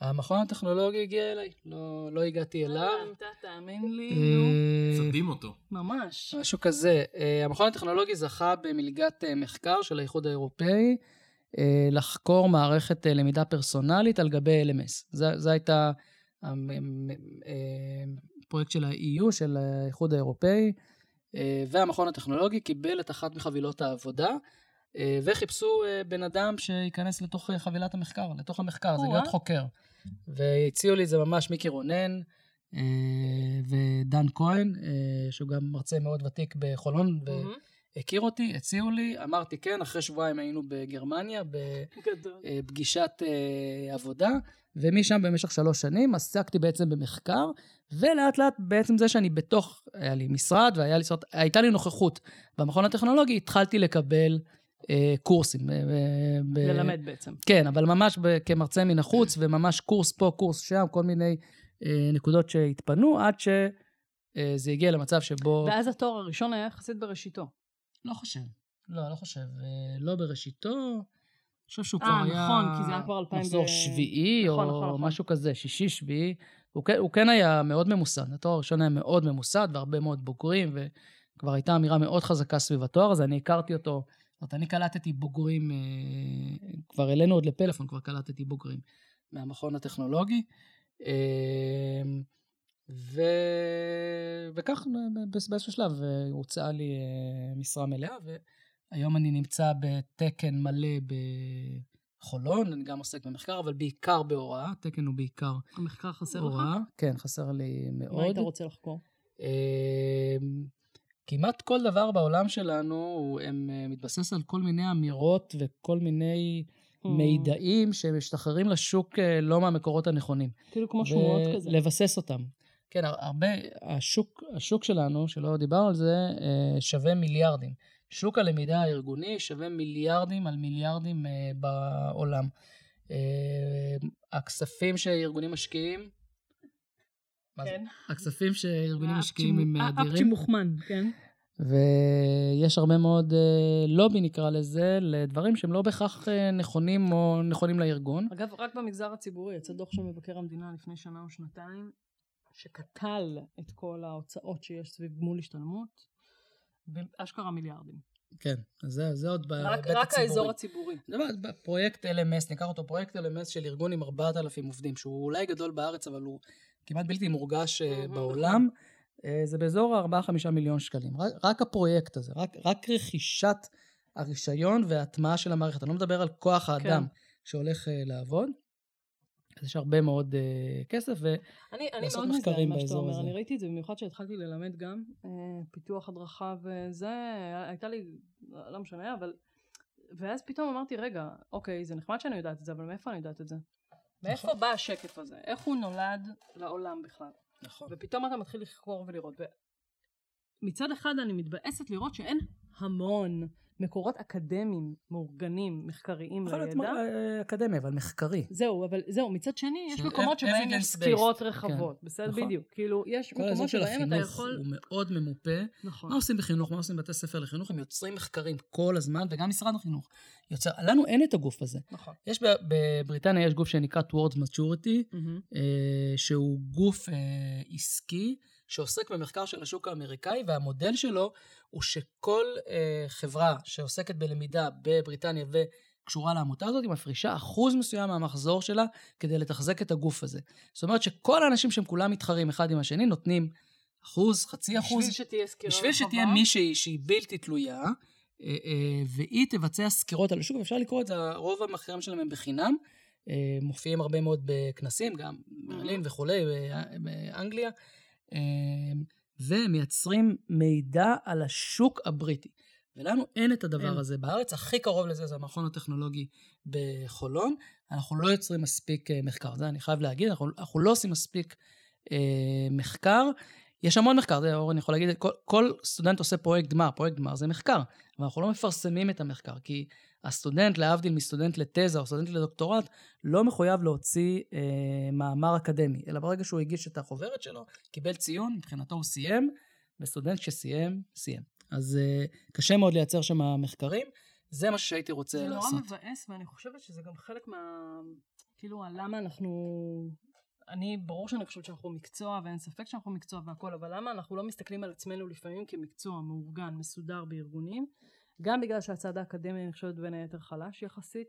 המכון הטכנולוגי הגיע אליי, לא, לא הגעתי אליו. אתה תאמין לי, נו. אה, צדים אותו. ממש. משהו כזה. אה, המכון הטכנולוגי זכה במלגת אה, מחקר של האיחוד האירופאי אה, לחקור מערכת למידה פרסונלית על גבי LMS. זה, זה הייתה הפרויקט של ה-EU, של האיחוד האירופאי, והמכון הטכנולוגי קיבל את אחת מחבילות העבודה. אה, וחיפשו אה, בן אדם שייכנס לתוך אה, חבילת המחקר, לתוך המחקר, זה. להיות חוקר. והציעו לי את זה ממש מיקי רונן ודן כהן, שהוא גם מרצה מאוד ותיק בחולון, מהמם. והכיר אותי, הציעו לי, אמרתי כן, אחרי שבועיים היינו בגרמניה. בפגישת עבודה, ומשם במשך שלוש שנים עסקתי בעצם במחקר, ולאט לאט בעצם זה שאני בתוך, היה לי משרד והייתה לי נוכחות במכון הטכנולוגי, התחלתי לקבל קורסים. אה, ב- ללמד בעצם. כן, אבל ממש ב- כמרצה מן החוץ, וממש קורס פה, קורס שם, כל מיני אה, נקודות שהתפנו, עד שזה הגיע למצב שבו... ואז התואר הראשון היה יחסית בראשיתו. לא חושב. לא, לא חושב. אה, לא בראשיתו. אני חושב שהוא אה, כבר היה... נכון, כי זה היה כבר 2000 מחזור שביעי, נכון, או נכון, נכון. משהו כזה, שישי, שביעי. הוא כן, הוא כן היה מאוד ממוסד. התואר הראשון היה מאוד ממוסד, והרבה מאוד בוגרים, וכבר הייתה אמירה מאוד חזקה סביב התואר הזה. אני הכרתי אותו, זאת אומרת, אני קלטתי בוגרים, אה, כבר העלינו עוד לפלאפון, כבר קלטתי בוגרים מהמכון הטכנולוגי. אה, ו... וכך ב- באיזשהו שלב אה, הוצעה לי אה, משרה מלאה, והיום אני נמצא בתקן מלא בחולון, אני גם עוסק במחקר, אבל בעיקר בהוראה, התקן הוא בעיקר המחקר חסר לך? הוראה. כן, חסר לי מה מאוד. היית רוצה לחקור? כמעט כל דבר בעולם שלנו, הם אה, מתבסס על כל מיני אמירות וכל מיני Mm. מידעים שמשתחררים לשוק אה, לא מהמקורות הנכונים. כאילו כמו שמועות כזה. לבסס אותם. כן, הר- הרבה, השוק, השוק שלנו, שלא דיברנו על זה, אה, שווה מיליארדים. שוק הלמידה הארגוני שווה מיליארדים על מיליארדים בעולם. הכספים שארגונים משקיעים? כן. הכספים שארגונים משקיעים הם אפצ'י אדירים, מוחמן, כן. ויש הרבה מאוד אה, לובי, נקרא לזה, לדברים שהם לא בהכרח אה, נכונים או נכונים לארגון. אגב, רק במגזר הציבורי יצא דוח של מבקר המדינה לפני שנה או שנתיים, שקטל את כל ההוצאות שיש סביב גמול השתלמות, באשכרה מיליארדים. כן, אז זה, זה עוד רק, בהיבט רק הציבורי. האזור הציבורי. זה מה, פרויקט LMS, ניקח אותו פרויקט LMS של ארגון עם 4,000 עובדים, שהוא אולי גדול בארץ, אבל הוא כמעט בלתי מורגש אה, מהמם, בעולם. אה, זה באזור ה-4-5 מיליון שקלים. רק, רק הפרויקט הזה, רק, רק רכישת הרישיון וההטמעה של המערכת. אני לא מדבר על כוח האדם שהולך אה, לעבוד. אז יש הרבה מאוד אה, כסף, ו... אני, אני לעשות מאוד מזדהה מחקרים עם מה שאתה באזור אומר, הזה. אני ראיתי את זה במיוחד שהתחלתי ללמד גם אה, פיתוח הדרכה וזה, הייתה לי, לא משנה, אבל, ואז פתאום אמרתי, רגע, אוקיי, זה נחמד שאני יודעת את זה, אבל מאיפה אני יודעת את זה? מאיפה נכון. בא השקף הזה? איך הוא נולד לעולם בכלל? נכון. ופתאום אתה מתחיל לחקור ולראות. מצד אחד אני מתבאסת לראות שאין המון מקורות אקדמיים, מאורגנים, מחקריים יכול להיות לידע. אה, אקדמי, אבל מחקרי. זהו, אבל זהו, מצד שני, יש של מקומות שבהם יש. סקירות רחבות, כן, בסדר? נכון. בדיוק. כאילו, יש כל מקומות של שבהם אתה החינוך יכול... הוא מאוד ממופה. נכון. מה עושים בחינוך? מה עושים בבתי ספר לחינוך? הם יוצרים מחקרים כל הזמן, וגם משרד החינוך יוצר. לנו אין את הגוף הזה. נכון. יש ב- בבריטניה יש גוף שנקרא Towards Maturity. אה, שהוא גוף אה, עסקי שעוסק במחקר של השוק האמריקאי, והמודל שלו הוא שכל אה, חברה שעוסקת בלמידה בבריטניה וקשורה לעמותה הזאת, היא מפרישה אחוז מסוים מהמחזור שלה כדי לתחזק את הגוף הזה. זאת אומרת שכל האנשים שהם כולם מתחרים אחד עם השני נותנים אחוז, חצי אחוז, בשביל שתהיה סקירה בשביל שתהיה מישהי שהיא בלתי תלויה, אה, אה, והיא תבצע סקירות על השוק, ואפשר לקרוא את זה, רוב המחקרים שלהם הם בחינם. אה, מופיעים הרבה מאוד בכנסים, גם ברלין וכולי, בא- באנגליה, ומייצרים מידע על השוק הבריטי. ולנו אין את הדבר אין. הזה בארץ, הכי קרוב לזה זה המכון הטכנולוגי בחולון. אנחנו לא יוצרים מספיק אה, מחקר, זה אני חייב להגיד, אנחנו, אנחנו לא עושים מספיק אה, מחקר. יש המון מחקר, זה אורן יכול להגיד, כל, כל סטודנט עושה פרויקט גמר, פרויקט גמר זה מחקר, אבל אנחנו לא מפרסמים את המחקר, כי הסטודנט, להבדיל מסטודנט לתזה או סטודנט לדוקטורט, לא מחויב להוציא אה, מאמר אקדמי, אלא ברגע שהוא הגיש את החוברת שלו, קיבל ציון, מבחינתו הוא סיים, וסטודנט שסיים, סיים. אז אה, קשה מאוד לייצר שם מחקרים, זה מה שהייתי רוצה זה נורא לעשות. מבאס, ואני חושבת שזה גם חלק מה... כאילו, למה אנחנו... אני, ברור שאני חושבת שאנחנו מקצוע, ואין ספק שאנחנו מקצוע והכל, אבל למה אנחנו לא מסתכלים על עצמנו לפעמים כמקצוע מאורגן, מסודר בארגונים? גם בגלל שהצד האקדמי, אני חושבת, בין היתר חלש יחסית.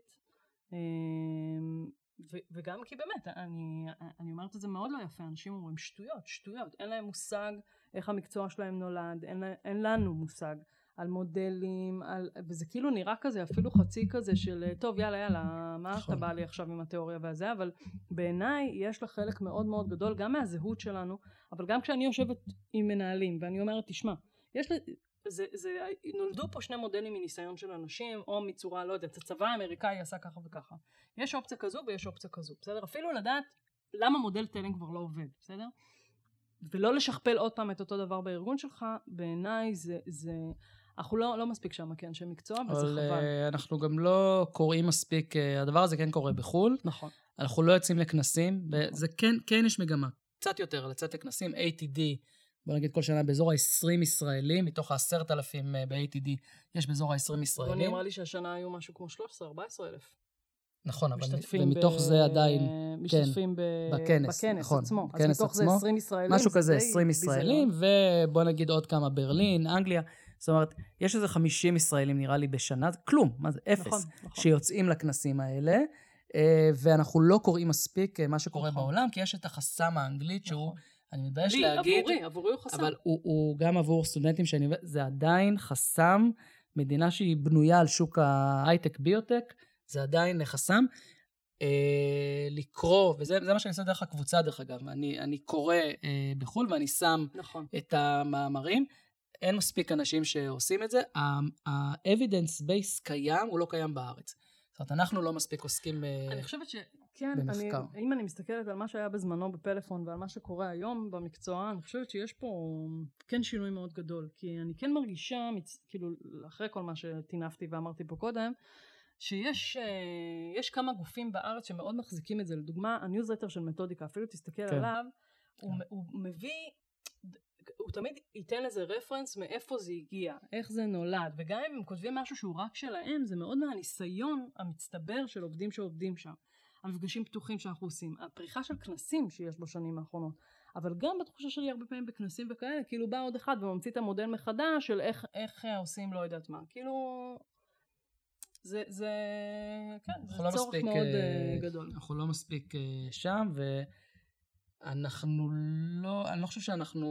אמ, ו- וגם כי באמת, אני, אני אומרת את זה מאוד לא יפה, אנשים אומרים שטויות, שטויות, אין להם מושג איך המקצוע שלהם נולד, אין, לה- אין לנו מושג על מודלים, על, וזה כאילו נראה כזה, אפילו חצי כזה של טוב יאללה יאללה, מה נכון. אתה בא לי עכשיו עם התיאוריה והזה, אבל בעיניי יש לה חלק מאוד מאוד גדול, גם מהזהות שלנו, אבל גם כשאני יושבת עם מנהלים ואני אומרת, תשמע, יש זה, זה, נולדו פה שני מודלים מניסיון של אנשים, או מצורה, לא יודעת, הצבא האמריקאי עשה ככה וככה. יש אופציה כזו ויש אופציה כזו, בסדר? אפילו לדעת למה מודל תלם כבר לא עובד, בסדר? ולא לשכפל עוד פעם את אותו דבר בארגון שלך, בעיניי זה, זה, אנחנו לא, לא מספיק שם כאנשי מקצוע, וזה אבל חבל. אה, אנחנו גם לא קוראים מספיק, אה, הדבר הזה כן קורה בחו"ל, נכון. אנחנו לא יוצאים לכנסים, זה כן, כן יש מגמה. קצת יותר לצאת לכנסים, ATD, בוא נגיד כל שנה באזור ה-20 ישראלים, מתוך ה-10,000 ב-ATD יש באזור ה-20 רוני ישראלים. אמרה לי שהשנה היו משהו כמו 13-14 אלף. נכון, אבל ומתוך ב- זה עדיין, משתתפים ב... בכנס, בכנס נכון, עצמו. בכנס אז מתוך זה עצמו. 20 ישראלים. משהו זה כזה, די 20 ביזיון. ישראלים, ובוא נגיד עוד כמה, ברלין, אנגליה. זאת אומרת, יש איזה 50 ישראלים נראה לי בשנה, זה כלום, מה זה, אפס, נכון, נכון. שיוצאים לכנסים האלה, אה, ואנחנו לא קוראים מספיק אה, מה שקורה נכון. בעולם, כי יש את החסם האנגלית, שהוא, נכון. אני מתבייש להגיד, עבורי, עבורי הוא חסם. אבל הוא, הוא גם עבור סטודנטים שאני... זה עדיין חסם, מדינה שהיא בנויה על שוק ההייטק ביוטק, זה עדיין חסם. אה, לקרוא, וזה זה מה שאני עושה דרך הקבוצה דרך אגב, אני, אני קורא אה, בחו"ל ואני שם נכון. את המאמרים. אין מספיק אנשים שעושים את זה. ה-evidence base קיים, הוא לא קיים בארץ. זאת אומרת, אנחנו לא מספיק עוסקים אני חושבת ש... כן, אני, אם אני מסתכלת על מה שהיה בזמנו בפלאפון ועל מה שקורה היום במקצוע, אני חושבת שיש פה כן שינוי מאוד גדול. כי אני כן מרגישה, כאילו, אחרי כל מה שטינפתי ואמרתי פה קודם, שיש אה, יש כמה גופים בארץ שמאוד מחזיקים את זה. לדוגמה, הניוזלטר של מתודיקה, אפילו תסתכל כן. עליו, כן. הוא, הוא מביא הוא תמיד ייתן איזה רפרנס מאיפה זה הגיע, איך זה נולד, וגם אם הם כותבים משהו שהוא רק שלהם, זה מאוד מהניסיון המצטבר של עובדים שעובדים שם. המפגשים פתוחים שאנחנו עושים, הפריחה של כנסים שיש בשנים האחרונות, אבל גם בתחושה שלי הרבה פעמים בכנסים וכאלה, כאילו בא עוד אחד וממציא את המודל מחדש של איך, איך עושים לא יודעת מה, כאילו זה, זה, כן, זה לא צורך מספיק, מאוד uh, גדול. אנחנו לא מספיק uh, שם, ואנחנו לא, אני לא חושב שאנחנו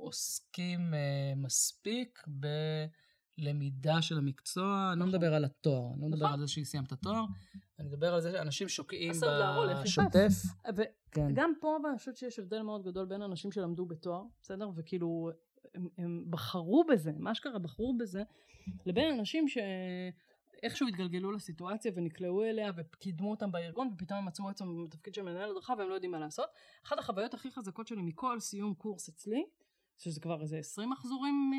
עוסקים uh, מספיק בלמידה של המקצוע, אני לא מדבר על התואר, אני לא מדבר נכון. על זה שהיא סיימת את התואר, אני מדבר על זה שאנשים שוקעים בשוטף. וגם פה אני חושבת שיש הבדל מאוד גדול בין אנשים שלמדו בתואר, בסדר? וכאילו הם, הם בחרו בזה, מה שקרה בחרו בזה, לבין אנשים ש... איכשהו התגלגלו לסיטואציה ונקלעו אליה וקידמו אותם בארגון ופתאום הם מצאו עצמם בתפקיד של מנהל הדרכה והם לא יודעים מה לעשות. אחת החוויות הכי חזקות שלי מכל סיום קורס אצלי, שזה כבר איזה 20 מחזורים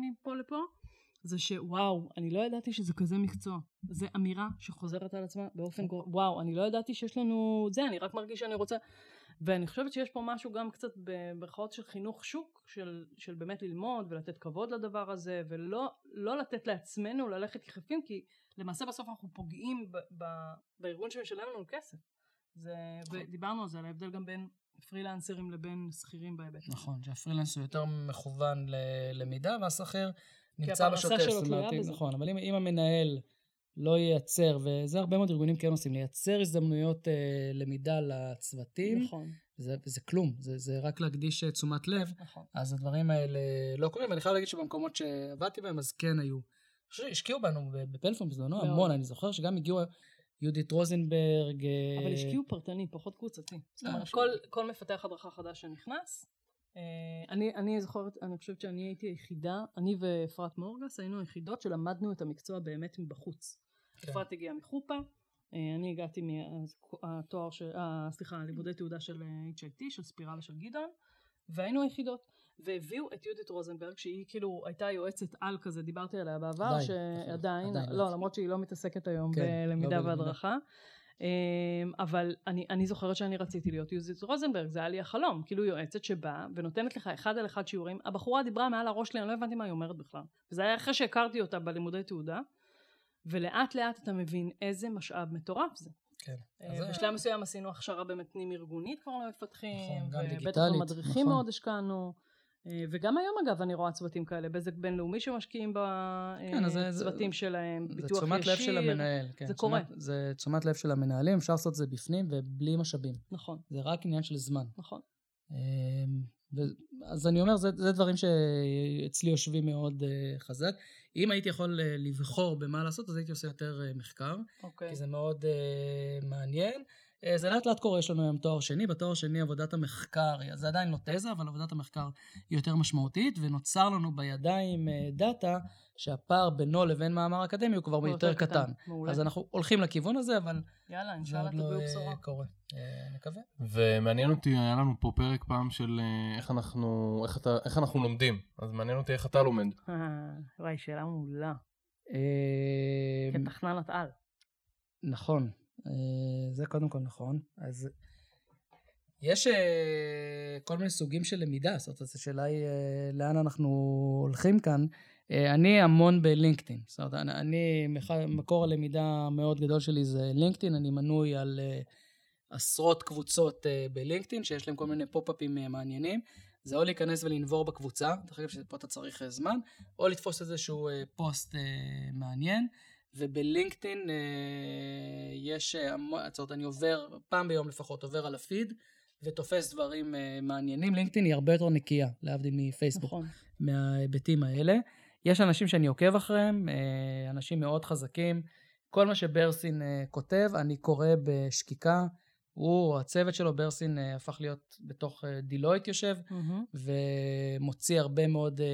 מפה לפה, זה שוואו, אני לא ידעתי שזה כזה מקצוע. זה אמירה שחוזרת על עצמה באופן גרוע, וואו, אני לא ידעתי שיש לנו זה, אני רק מרגיש שאני רוצה... ואני חושבת שיש פה משהו גם קצת במרכאות של חינוך שוק, של, של באמת ללמוד ולתת כבוד לדבר הזה, ולא לא לתת לעצמנו ללכת יחפים, כי למעשה בסוף אנחנו פוגעים ב, ב, בארגון שמשלם לנו כסף. זה, נכון. ודיברנו על זה, על ההבדל גם בין פרילנסרים לבין שכירים בהיבט. נכון, שהפרילנס הוא יותר מכוון ללמידה, והשכיר נמצא בשוטף. שלו תלויה בזה. נכון, אבל אם, אם המנהל לא ייצר, וזה הרבה מאוד ארגונים כן עושים, לייצר הזדמנויות אה, למידה לצוותים. נכון. זה, זה כלום, זה, זה רק להקדיש אה, תשומת לב. נכון. אז הדברים האלה לא קורים, ואני חייב להגיד שבמקומות שעבדתי בהם, אז כן היו. אני חושב שהשקיעו בנו בפלאפון בזמנו המון, אני זוכר שגם הגיעו יהודית רוזנברג. אה, אבל השקיעו פרטני, פחות קבוצתי. זאת אומרת, כל, כל מפתח הדרכה חדש שנכנס, אני, אני זוכרת, אני חושבת שאני הייתי היחידה, אני ואפרת מורגס היינו היחידות שלמדנו את המקצוע באמת מבחוץ. כן. אפרת הגיעה מחופה, אה, אני הגעתי מהתואר של, אה, סליחה, לימודי תעודה של HIT, של ספירלה של גדעון, והיינו היחידות. והביאו את יהודית רוזנברג, שהיא כאילו הייתה יועצת על כזה, דיברתי עליה בעבר, שעדיין, לא, למרות שהיא לא מתעסקת היום כן, בלמידה לא והדרכה. אמ, אבל אני, אני זוכרת שאני רציתי להיות יוזית רוזנברג, זה היה לי החלום, כאילו יועצת שבאה ונותנת לך אחד על אחד שיעורים, הבחורה דיברה מעל הראש שלי, אני לא הבנתי מה היא אומרת בכלל. וזה היה אחרי שהכרתי אותה בלימודי תעודה, ולאט לאט אתה מבין איזה משאב מטורף זה. כן. אה, בשלב מסוים עשינו הכשרה באמת פנים ארגונית כבר למפתחים, נכון, ובטח במדריכים נכון. מאוד השקענו. אה, וגם היום אגב אני רואה צוותים כאלה, בזק בינלאומי שמשקיעים בצוותים כן, שלהם, ביטוח ישיר. זה תשומת לב של המנהל, כן. זה קורה. זה תשומת לב של המנהלים, אפשר לעשות את זה בפנים ובלי משאבים. נכון. זה רק עניין של זמן. נכון. אמ, אז אני אומר, זה, זה דברים שאצלי יושבים מאוד uh, חזק. אם הייתי יכול לבחור במה לעשות, אז הייתי עושה יותר מחקר. אוקיי. כי זה מאוד מעניין. אה, זה לאט לאט קורה, יש לנו היום תואר שני, בתואר שני עבודת המחקר, זה עדיין לא תזה, אבל עבודת המחקר היא יותר משמעותית, ונוצר לנו בידיים אה, דאטה שהפער בינו לבין מאמר אקדמי הוא כבר יותר קטן. קטן. מעולה. אז אנחנו הולכים לכיוון הזה, אבל יאללה, אינשאללה תביאו לא בשורה. קורה, נקווה. ומעניין אותי, היה לנו פה פרק פעם של איך אנחנו, איך, אתה, איך אנחנו לומדים, אז מעניין אותי איך אתה לומד. וואי, שאלה מעולה. כתכננת על. נכון. אה, זה קודם כל נכון. אז יש אה, כל מיני סוגים של למידה, זאת אומרת, השאלה היא אה, לאן אנחנו הולכים כאן. אני המון בלינקדאין, זאת אומרת, אני, מקור הלמידה המאוד גדול שלי זה לינקדאין, אני מנוי על עשרות קבוצות בלינקדאין, שיש להם כל מיני פופ-אפים מעניינים. זה או להיכנס ולנבור בקבוצה, דרך אגב שפה אתה צריך זמן, או לתפוס איזשהו פוסט מעניין. ובלינקדאין אה, יש, אה, זאת אומרת, אני עובר, פעם ביום לפחות, עובר על הפיד, ותופס דברים אה, מעניינים. לינקדאין היא הרבה יותר נקייה, להבדיל מפייסבוק, נכון. מההיבטים האלה. יש אנשים שאני עוקב אחריהם, אה, אנשים מאוד חזקים. כל מה שברסין אה, כותב, אני קורא בשקיקה. הוא, הצוות שלו, ברסין, אה, הפך להיות בתוך אה, דילויט יושב, mm-hmm. מוציא הרבה מאוד אה,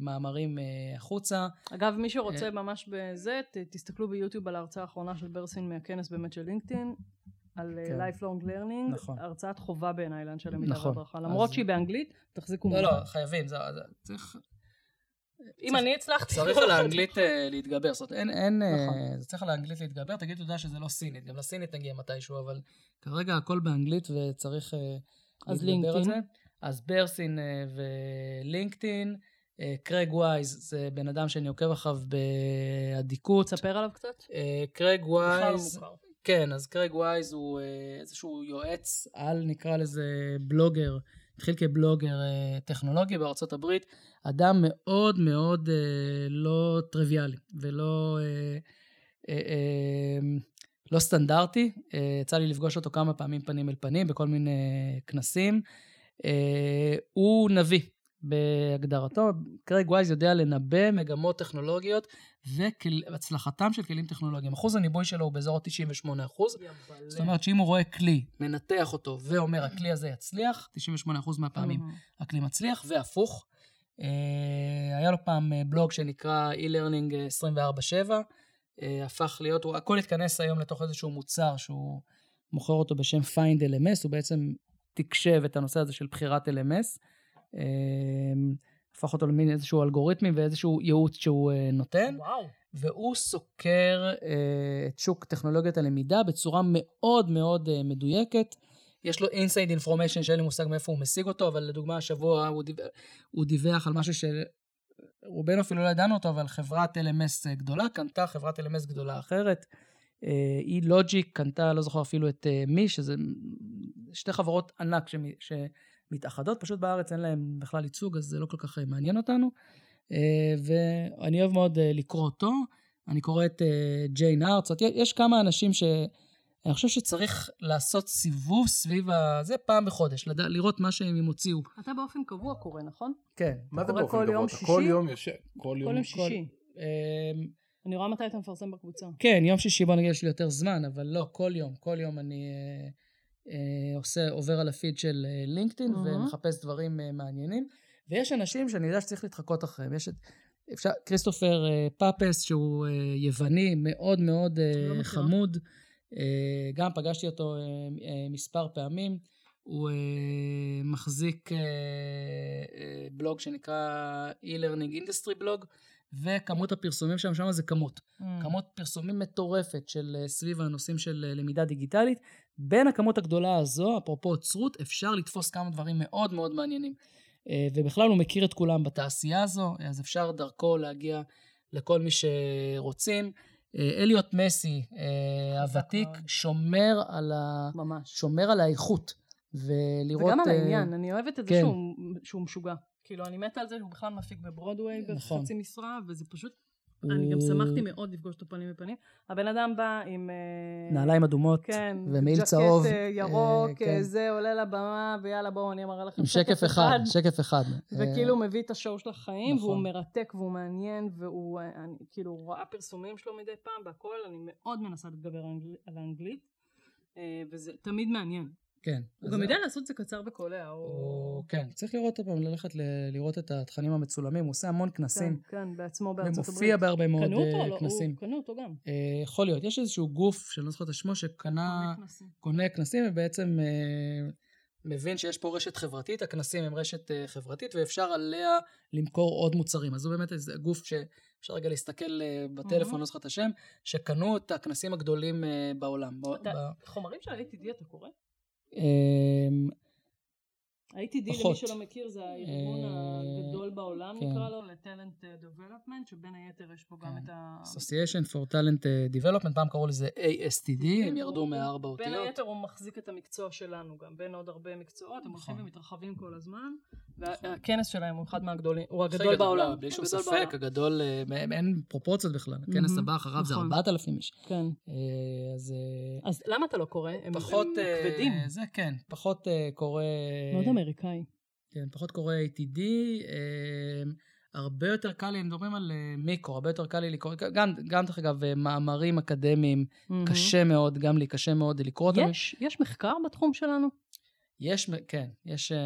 מאמרים החוצה. אגב, מי שרוצה ממש בזה, ת, תסתכלו ביוטיוב על ההרצאה האחרונה של ברסין מהכנס באמת של לינקדאין, על כן. lifelong learning, נכון. הרצאת חובה בעיניי לאנשי למידה נכון. והדרכה. למרות אז- שהיא באנגלית, תחזיקו לא, ממנה. לא, חייבים, זה, זה צריך, אם אני הצלחתי... צריך על האנגלית (laughs) אה, להתגבר, זאת אומרת, אין, אין, אה, נכון. זה צריך על האנגלית להתגבר, תגיד תודה שזה לא סינית, גם לסינית נגיע מתישהו, אבל כרגע הכל באנגלית וצריך אה, להתגבר על. זה. אז ברסין ולינקדאין, קרג וייז זה בן אדם שאני עוקב אחריו באדיקות. תספר עליו קצת. קרג לא וייז, מוכר. כן, אז קרג וייז הוא איזשהו יועץ על, נקרא לזה בלוגר, התחיל כבלוגר אה, טכנולוגי בארצות הברית, אדם מאוד מאוד אה, לא טריוויאלי ולא אה, לא סטנדרטי. יצא לי לפגוש אותו כמה פעמים פנים אל פנים בכל מיני כנסים. הוא נביא בהגדרתו. קרג וייז יודע לנבא מגמות טכנולוגיות והצלחתם של כלים טכנולוגיים. אחוז הניבוי שלו הוא באזור ה-98 אחוז. זאת אומרת שאם הוא רואה כלי, מנתח אותו ואומר הכלי הזה יצליח, 98% מהפעמים מהמם. הכלי מצליח, והפוך. אה, היה לו פעם אה, בלוג שנקרא e-learning אה, 24/7, אה, הפך להיות, הוא, הכל התכנס היום לתוך איזשהו מוצר שהוא מוכר אותו בשם Find LMS, הוא בעצם תקשב את הנושא הזה של בחירת LMS, הפך אותו למין איזשהו אלגוריתמי ואיזשהו ייעוץ שהוא אה, נותן. וואו. והוא סוקר אה, את שוק טכנולוגיית הלמידה בצורה מאוד מאוד אה, מדויקת. יש לו inside information שאין לי מושג מאיפה הוא משיג אותו, אבל לדוגמה השבוע הוא, דיו... הוא דיווח על משהו שרובנו אפילו לא ידענו אותו, אבל חברת LMS גדולה קנתה חברת LMS גדולה אחרת. אי uh, לוג'יק קנתה, לא זוכר אפילו את מי, שזה שתי חברות ענק שמ... שמתאחדות, פשוט בארץ אין להם בכלל ייצוג, אז זה לא כל כך אה, מעניין אותנו. Uh, ואני אוהב מאוד uh, לקרוא אותו. אני קורא את ג'יין ארץ, זאת אומרת, יש כמה אנשים ש... אני חושב שצריך לעשות סיבוב סביב הזה פעם בחודש, לד... לראות מה שהם הוציאו. אתה באופן קבוע קורא, נכון? כן. מה זה באופן כל גבוה? יום שישי? כל יום יושב. כל כל יום. שישי. אמ, אני רואה מתי אתה מפרסם בקבוצה. כן, יום שישי בוא נגיד יש לי יותר זמן, אבל לא, כל יום, כל יום אני אה, אה, עושה, עובר על הפיד של אה, לינקדאין אהה. ומחפש דברים אה, מעניינים. ויש אנשים שאני יודע שצריך להתחקות אחריהם. יש את, אפשר, כריסטופר אה, פאפס, שהוא אה, יווני, מאוד מאוד אה, לא. חמוד. אה, גם פגשתי אותו אה, אה, מספר פעמים. הוא אה, מחזיק אה, אה, בלוג שנקרא e-learning industry blog, וכמות הפרסומים שם, שם זה כמות. Mm. כמות פרסומים מטורפת של אה, סביב הנושאים של אה, למידה דיגיטלית. בין הכמות הגדולה הזו, אפרופו אוצרות, אפשר לתפוס כמה דברים מאוד מאוד מעניינים. אה, ובכלל הוא מכיר את כולם בתעשייה הזו, אז אפשר דרכו להגיע לכל מי שרוצים. אליוט מסי, הוותיק, מאוד. שומר על, ה... ממש. שומר על האיכות. ולראות... וגם על העניין, אני אוהבת את זה כן. שהוא משוגע. כאילו, אני מתה על זה שהוא בכלל מפיק בברודוויי נכון. בחצי משרה, וזה פשוט... הוא- אני גם שמחתי מאוד לפגוש אותו פנים בפנים. הבן אדם בא עם... אה, נעליים אדומות, כן, ומעיל ג'קט, צהוב. אה, אה, ירוק, כן. אה, זה עולה לבמה, ויאללה בואו אני אמראה לכם עם שקף אחד, שקף אחד. וכאילו מביא את השואו של החיים, נכון. והוא מרתק והוא מעניין, והוא, אני כאילו רואה פרסומים שלו מדי פעם והכל, אני מאוד מנסה להתגבר על האנגל- על האנגלית, וזה תמיד מעניין. כן. הוא גם יודע לעשות את זה קצר וקולע, או... כן, צריך לראות עוד פעם, ללכת ל- לראות את התכנים המצולמים, הוא עושה המון כנסים, כן, כן, בעצמו בארצות הברית. ומופיע בהרבה מאוד קנו אותו? אה, לא, כנסים. הוא- קנו אותו גם. אה, יכול להיות, יש איזשהו גוף, שאני לא זוכר את השמו, שקנה. קונה כנסים ובעצם אה, מבין שיש פה רשת חברתית, הכנסים הם רשת אה, חברתית ואפשר עליה למכור עוד מוצרים. אז הוא באמת איזה גוף שאפשר רגע להסתכל אה, בטלפון. לא זוכר את השם, שקנו את הכנסים הגדולים אה, בעולם. ב- אתה- ב- חומרים של ה-ATD אתה קורא? אה, ה-ATD, למי. שלא מכיר, זה הארגון אה, הגדול בעולם, כן. נקרא לו, לטלנט דבלופמנט, שבין היתר יש פה גם כן. את ה... Association for Talent אה, Development, פעם קראו לזה ASTD, הם כן, ירדו הוא- מארבע בין אותיות. היתר הוא מחזיק את המקצוע שלנו גם, בין עוד הרבה מקצועות, הם הולכים נכון. ומתרחבים כל הזמן, והכנס שלהם הוא אחד מהגדולים, הוא הגדול גדול, בעולם. בלי שום ספק. הגדול, אה, אין- פרופורציות בכלל. הכנס הבא אחריו זה נכון. 4,000 איש. כן. אז אז למה אתה לא קורא? הם. הם כבדים. זה כן, פחות קורא... אמריקאי. כן, פחות קורא ATD. אה, הרבה יותר קל לי, אם מדברים על אה, מיקרו, הרבה יותר קל לי לקרוא, גם, גם דרך אגב, אה, מאמרים אקדמיים, מהמם. קשה מאוד, גם לי קשה מאוד לקרוא אותם. יש, יש מחקר בתחום שלנו? יש, כן, יש, אה,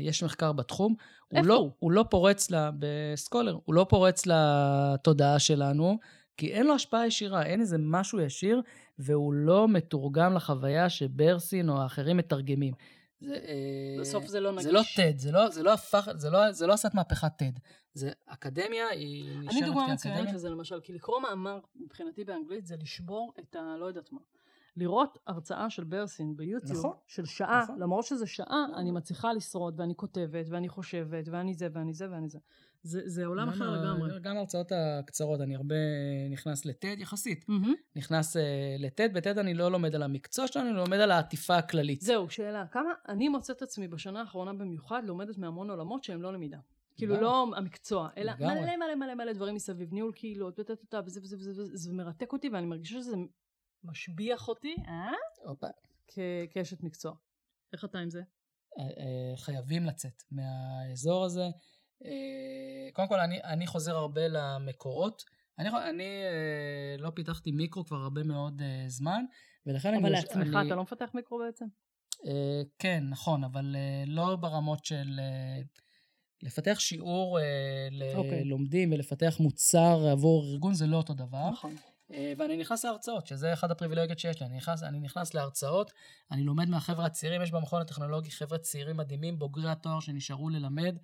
יש מחקר בתחום. הוא איפה לא, הוא? הוא לא פורץ לה, בסקולר, הוא לא פורץ לתודעה שלנו, כי אין לו השפעה ישירה, אין איזה משהו ישיר, והוא לא מתורגם לחוויה שברסין או האחרים מתרגמים. זה, אה, בסוף זה לא זה לא נגיש. TED, זה לא, זה לא הפך, זה לא, זה לא עשה את מהפכת TED. זה אקדמיה, היא נשארת אני דוגמה מצוינת כאקדמיה. לזה למשל, כי לקרוא מאמר מבחינתי באנגלית זה לשבור את ה... לא יודעת מה. לראות הרצאה של ברסין ביוטיוב נכון, של שעה, נכון. למרות שזה שעה, אני מצליחה לשרוד ואני כותבת ואני חושבת ואני זה ואני זה ואני זה. זה, זה עולם גם אחר ה- לגמרי. גם ההרצאות הקצרות, אני הרבה נכנס לטד יחסית. מהמם. נכנס uh, לטד, בטד אני לא לומד על המקצוע שלנו, אני לומד על העטיפה הכללית. זהו, שאלה. כמה אני מוצאת עצמי בשנה האחרונה במיוחד לומדת מהמון עולמות שהם לא למידה. כאילו. לא המקצוע, אלא. מלא מלא מלא מלא דברים מסביב, ניהול קהילות, וטטטה, וזה וזה וזה, וזה, זה מרתק אותי ואני מרגישה שזה משביח אותי, אה? הופה. כאשת מקצוע. איך אתה עם זה? אה, אה, חייבים לצאת מהאזור הזה. אה, קודם כל, אני, אני חוזר הרבה למקורות. אני, אני אה, לא פיתחתי מיקרו כבר הרבה מאוד אה, זמן, ולכן אני... אבל לעצמך אני- אתה לא מפתח מיקרו בעצם? אה, כן, נכון, אבל אה, לא ברמות של... אה, לפתח שיעור אוקיי. ללומדים ולפתח מוצר עבור ארגון זה לא אותו דבר. נכון. אה, ואני נכנס להרצאות, שזה אחד הפריבילגיות שיש לי. אני נכנס, אני נכנס להרצאות, אני לומד מהחבר'ה הצעירים, יש במכון הטכנולוגי חבר'ה צעירים מדהימים, בוגרי התואר שנשארו ללמד,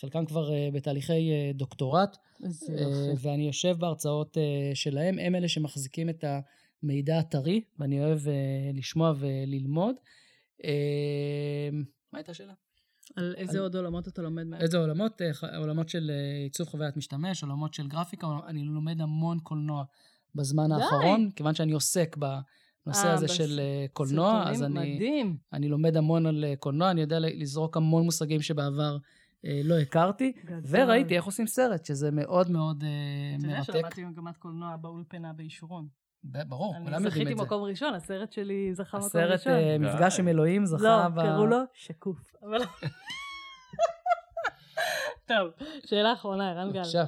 חלקם כבר אה, בתהליכי אה, דוקטורט, יופי. ואני יושב בהרצאות אה, שלהם, הם אלה שמחזיקים את המידע הטרי, ואני אוהב אה, לשמוע וללמוד. אה, מה הייתה השאלה? על איזה אני- עוד עולמות אתה לומד מהם? איזה עולמות? עולמות של עיצוב חוויית משתמש, עולמות של גרפיקה, אני לומד המון קולנוע בזמן די. האחרון, כיוון שאני עוסק בנושא אה, הזה בס- של קולנוע, אז אני, מדהים. אני לומד המון על קולנוע, אני יודע לזרוק המון מושגים שבעבר לא הכרתי, גדול. וראיתי איך עושים סרט, שזה מאוד מאוד אה, אתה יודע מרתק. שלמדתי מגמת קולנוע באולפנה בישורון. ב- ברור, אני כולם יודעים זכיתי את זה. מקום ראשון, הסרט שלי זכה מקום הסרט ראשון. אה, מפגש עם אלוהים זכה לא, ב... קראו לו שקוף. אבל- (laughs) טוב, שאלה אחרונה, ערן גל. בבקשה.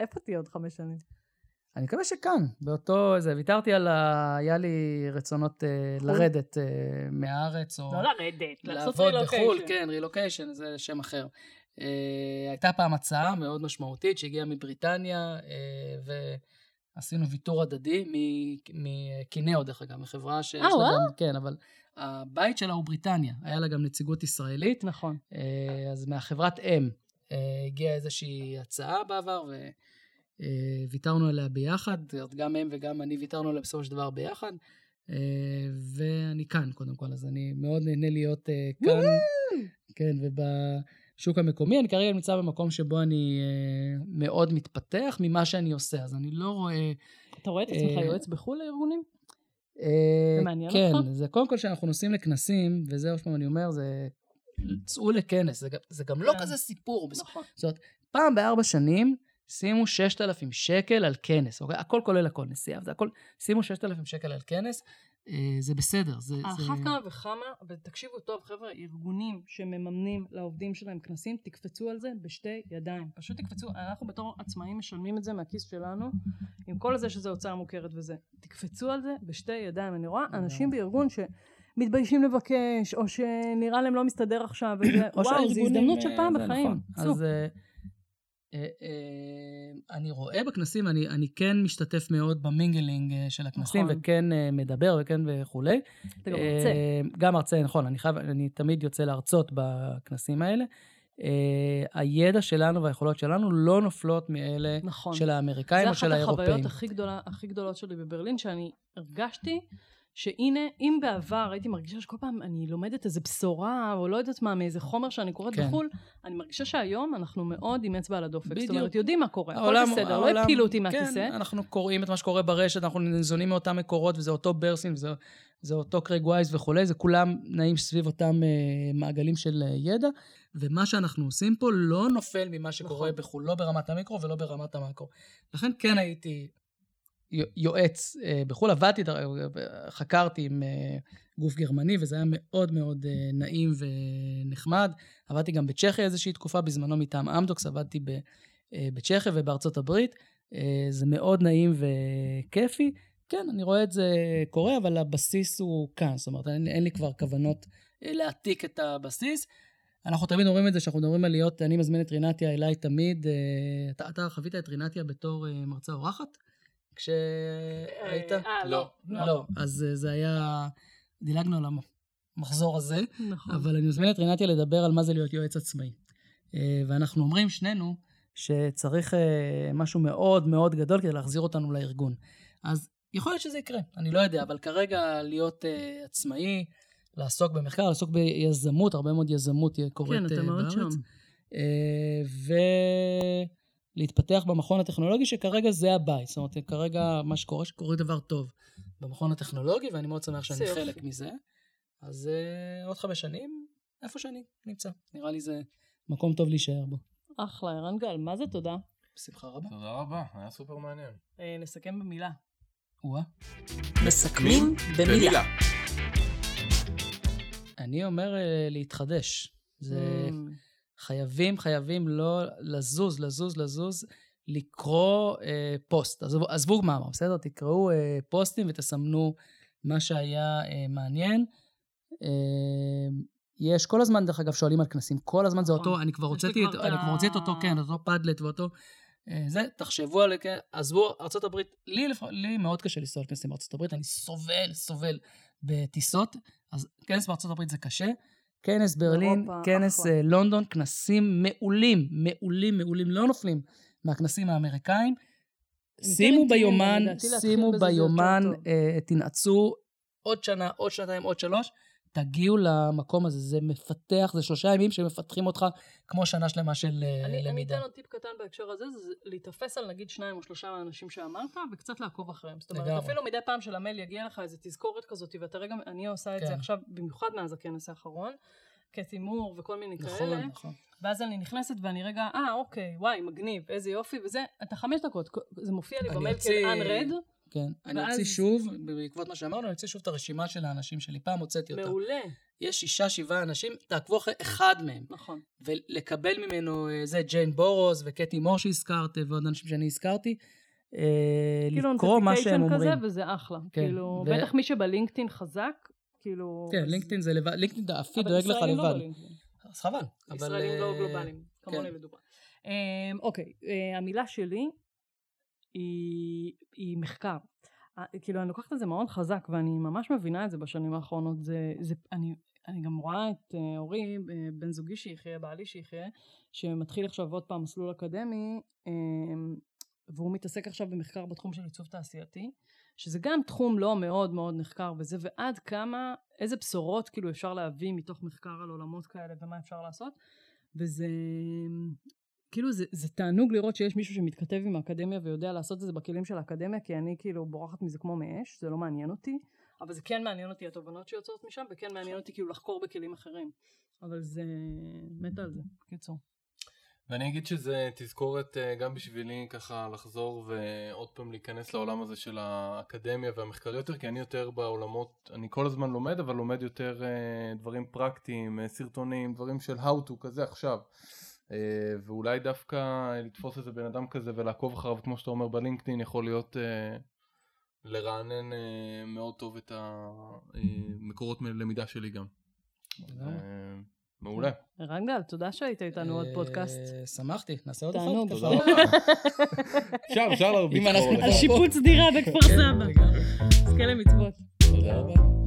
איפה תהיה עוד חמש שנים? אני מקווה שכאן, באותו זה, ויתרתי על ה... היה לי רצונות אה, לרדת אה, מהארץ, או לא לרדת, לעשות לעבוד בחו"ל, רילוקיישן. כן, רילוקיישן, זה שם אחר. אה, הייתה פעם הצעה מאוד משמעותית שהגיעה מבריטניה, אה, ועשינו ויתור הדדי מקינאו, דרך אגב, מחברה שיש אה, לה וואו. גם, כן, אבל הבית שלה הוא בריטניה, היה לה גם נציגות ישראלית, נכון. אה, אז מהחברת אם אה, הגיעה איזושהי הצעה בעבר, וויתרנו עליה ביחד, גם הם וגם אני ויתרנו עליה בסופו של דבר ביחד, אה, ואני כאן קודם כל, אז אני מאוד נהנה להיות אה, כאן, כן, ובשוק המקומי, אני כרגע נמצא במקום שבו אני אה, מאוד מתפתח ממה שאני עושה, אז אני לא רואה... אתה רואה את עצמך אה, יועץ בחו"ל לארגונים? אה, זה מעניין כן, אותך? זה קודם כל שאנחנו נוסעים לכנסים, וזה עוד פעם אני אומר, זה... צאו לכנס, זה, גם- זה גם לא כן. כזה סיפור. נכון. זאת אומרת, פעם בארבע שנים, שימו 6,000 שקל על כנס, אוקיי? הכל כולל הכל, נסיעה, זה הכל, שימו 6,000 שקל על כנס, אה, זה בסדר, זה... על זה... אחת כמה וכמה, ותקשיבו טוב, חבר'ה, ארגונים שמממנים לעובדים שלהם כנסים, תקפצו על זה בשתי ידיים. פשוט תקפצו, אנחנו בתור עצמאים משלמים את זה מהכיס שלנו, עם כל זה שזה הוצאה מוכרת וזה. תקפצו על זה בשתי ידיים. אני רואה אנשים בארגון שמתביישים לבקש, או שנראה להם לא מסתדר עכשיו, וזה, (clears throat) או וואו, זו הזדמנות של אה, פעם זה בחיים. נכון. אז אה, אני רואה בכנסים, אני, אני כן משתתף מאוד במינגלינג אה, של הכנסים, נכון. וכן אה, מדבר וכן וכולי. אתה גם מרצה. אה, גם מרצה, נכון, אני חייב, אני תמיד יוצא להרצות בכנסים האלה. אה, הידע שלנו והיכולות שלנו לא נופלות מאלה נכון. של האמריקאים או של זה אחת האירופאים. החוויות הכי, גדולה, הכי גדולות שלי בברלין, שאני הרגשתי שהנה, אם בעבר הייתי מרגישה שכל פעם אני לומדת איזה בשורה, או לא יודעת מה, מאיזה חומר שאני קוראת כן. בחו"ל, אני מרגישה שהיום אנחנו מאוד עם אצבע על הדופק. זאת בדיוק. אומרת, יודעים מה קורה, הכל העולם- בסדר, לא העולם- הפילו אותי כן, מהכיסא. אנחנו קוראים את מה שקורה ברשת, אנחנו ניזונים מאותם מקורות, וזה אותו ברסין, וזה זה אותו קרייג וייס וכולי, זה כולם נעים סביב אותם אה, מעגלים של אה, ידע, ומה שאנחנו עושים פה לא נופל ממה שקורה נכון. בחו"ל, לא ברמת המיקרו ולא ברמת המאקרו. לכן כן הייתי יועץ אה, בחו"ל, עבדתי, דר- חקרתי עם אה, גוף גרמני, וזה היה מאוד מאוד אה, נעים ונחמד. עבדתי גם בצ'כיה איזושהי תקופה, בזמנו מטעם אמדוקס, עבדתי אה, בצ'כיה ובארצות הברית. אה, זה מאוד נעים וכיפי. כן, אני רואה את זה קורה, אבל הבסיס הוא כאן. זאת אומרת, אין, אין לי כבר כוונות אה, להעתיק את הבסיס. אנחנו תמיד אומרים את זה, שאנחנו מדברים על להיות, אני מזמין את רינתיה אליי תמיד. אה, אתה, אתה חווית את רינתיה בתור אה, מרצה אורחת? כשהיית? אה, לא. לא. לא. אז אה, זה היה, דילגנו על המחזור הזה, נכון. אבל אני מזמין את רינתיה לדבר על מה זה להיות יועץ עצמאי. אה, ואנחנו אומרים שנינו שצריך משהו מאוד מאוד גדול כדי להחזיר אותנו לארגון. אז יכול להיות שזה יקרה, אני לא יודע, אבל כרגע להיות uh, עצמאי, לעסוק במחקר, לעסוק ביזמות, הרבה מאוד יזמות קורית כן, uh, אתה מאוד בארץ. שם. Uh, ולהתפתח במכון הטכנולוגי, שכרגע זה הבית. זאת אומרת, כרגע מה שקורה, שקורה דבר טוב במכון הטכנולוגי, ואני מאוד שמח שאני יופי. חלק מזה. אז uh, עוד חמש שנים, איפה שאני נמצא. נראה לי זה מקום טוב להישאר בו. אחלה, ערן גל, מה זה תודה? בשמחה רבה. תודה רבה, היה סופר מעניין. אה, נסכם במילה. וואה. מסכמים במילה. אני אומר אה, להתחדש. זה Mm, חייבים, חייבים לא לזוז, לזוז, לזוז, לקרוא אה, פוסט. עזבו, עזבו מאמר, בסדר? תקראו אה, פוסטים ותסמנו מה שהיה אה, מעניין. אה, יש כל הזמן, דרך אגב, שואלים על כנסים. כל הזמן זה נכון. אותו, אני כבר הוצאתי את, אני כבר ה- הוציא את אותו, כן, אותו פאדלט ואותו... אה, זה, תחשבו על... כן, עזבו, ארה"ב, לי, לי מאוד קשה לנסוע לכנסים בארה"ב, אני סובל, סובל בטיסות, אז כנס בארה"ב זה קשה. כנס ברלין, אירופה, כנס אחלה. אה, לונדון, כנסים מעולים, מעולים, מעולים, לא נופלים מהכנסים האמריקאים. שימו ביומן, שימו ביומן. אה, תנעצו עוד שנה, עוד שנתיים, עוד שלוש, תגיעו למקום הזה. זה מפתח, זה שלושה ימים שמפתחים אותך כמו שנה שלמה של אה, אני, אני למידה. אתן עוד טיפ קטן בהקשר הזה, זה להיתפס על נגיד שניים או שלושה מהאנשים שאמרת, וקצת לעקוב אחריהם. זאת אומרת, לגמרי. אפילו מדי פעם של המייל יגיע לך איזו תזכורת כזאת, ואתה רגע, אני עושה את זה כן. עכשיו, במיוחד מאז הכנס האחרון, קטי מור וכל מיני נכון, כאלה, נכון. ואז אני נכנסת ואני רגע, אה, אוקיי, וואי, מגניב, איזה יופי, וזה, אתה חמש דקות, זה מופיע לי אני במייל כ-unread, כן. אני ואז- אוציא שוב, בעקבות מה שאמרנו, אני אוציא שוב את הרשימה של האנשים שלי. פעם הוצאתי אותה. מעולה, יש שישה, שבעה אנשים, תעקבו אחרי אחד מהם. נכון. ולקבל ממנו, אה, זה ג'יין בורוז וקטי מור שהזכרת, ועוד אנשים שאני הזכרתי, אה, כאילו לקרוא מה שהם notification אומרים. כזה, וזה אחלה. כן, כאילו, ו- בטח מי שבלינקדאין חזק, כאילו... כן, אז- לינקדאין זה לבד, לינקדאין, הפיד אבל דואג לך ישראלים לא לבד. בלינקדאין. אז חבל. אבל, ישראלים לא אה, גלובליים, כמוני כן. לדוגמה. אמ, אוקיי, אה, המילה שלי היא, היא מחקר. אה, כאילו, אני לוקחת את זה מאוד חזק, ואני ממש מבינה את זה בשנים האחרונות. זה, זה, אני, אני גם רואה את אה, אורי, אה, בן זוגי שיחיה, בעלי שיחיה, שמתחיל עכשיו עוד פעם מסלול אקדמי, אמ, והוא מתעסק עכשיו במחקר בתחום של עיצוב תעשייתי, שזה גם תחום לא מאוד מאוד נחקר וזה, ועד כמה, איזה בשורות כאילו אפשר להביא מתוך מחקר על עולמות כאלה ומה אפשר לעשות. וזה, כאילו זה, זה תענוג לראות שיש מישהו שמתכתב עם האקדמיה ויודע לעשות את זה בכלים של האקדמיה, כי אני כאילו בורחת מזה כמו מאש, זה לא מעניין אותי, אבל זה כן מעניין אותי התובנות שיוצאות משם, וכן מעניין אותי כאילו לחקור בכלים אחרים. אבל זה, מתה על זה, בקיצור. ואני אגיד שזה תזכורת אה, גם בשבילי ככה לחזור ועוד פעם להיכנס לעולם הזה של האקדמיה והמחקר יותר, כי אני יותר בעולמות, אני כל הזמן לומד, אבל לומד יותר אה, דברים פרקטיים, אה, סרטונים, דברים של how to כזה עכשיו. אה, ואולי דווקא לתפוס איזה בן אדם כזה ולעקוב אחריו, כמו שאתה אומר בלינקדאין, יכול להיות אה, לרענן אה, מאוד טוב את המקורות למידה שלי גם. אה, מעולה. ערן גל, תודה שהיית איתנו עוד פודקאסט. אה, שמחתי, נעשה עוד. אחד. תודה רבה. אפשר, אפשר להרביץ. על שיפוץ דירה בכפר כן, סבא. אז כאלה מצוות. תודה רבה.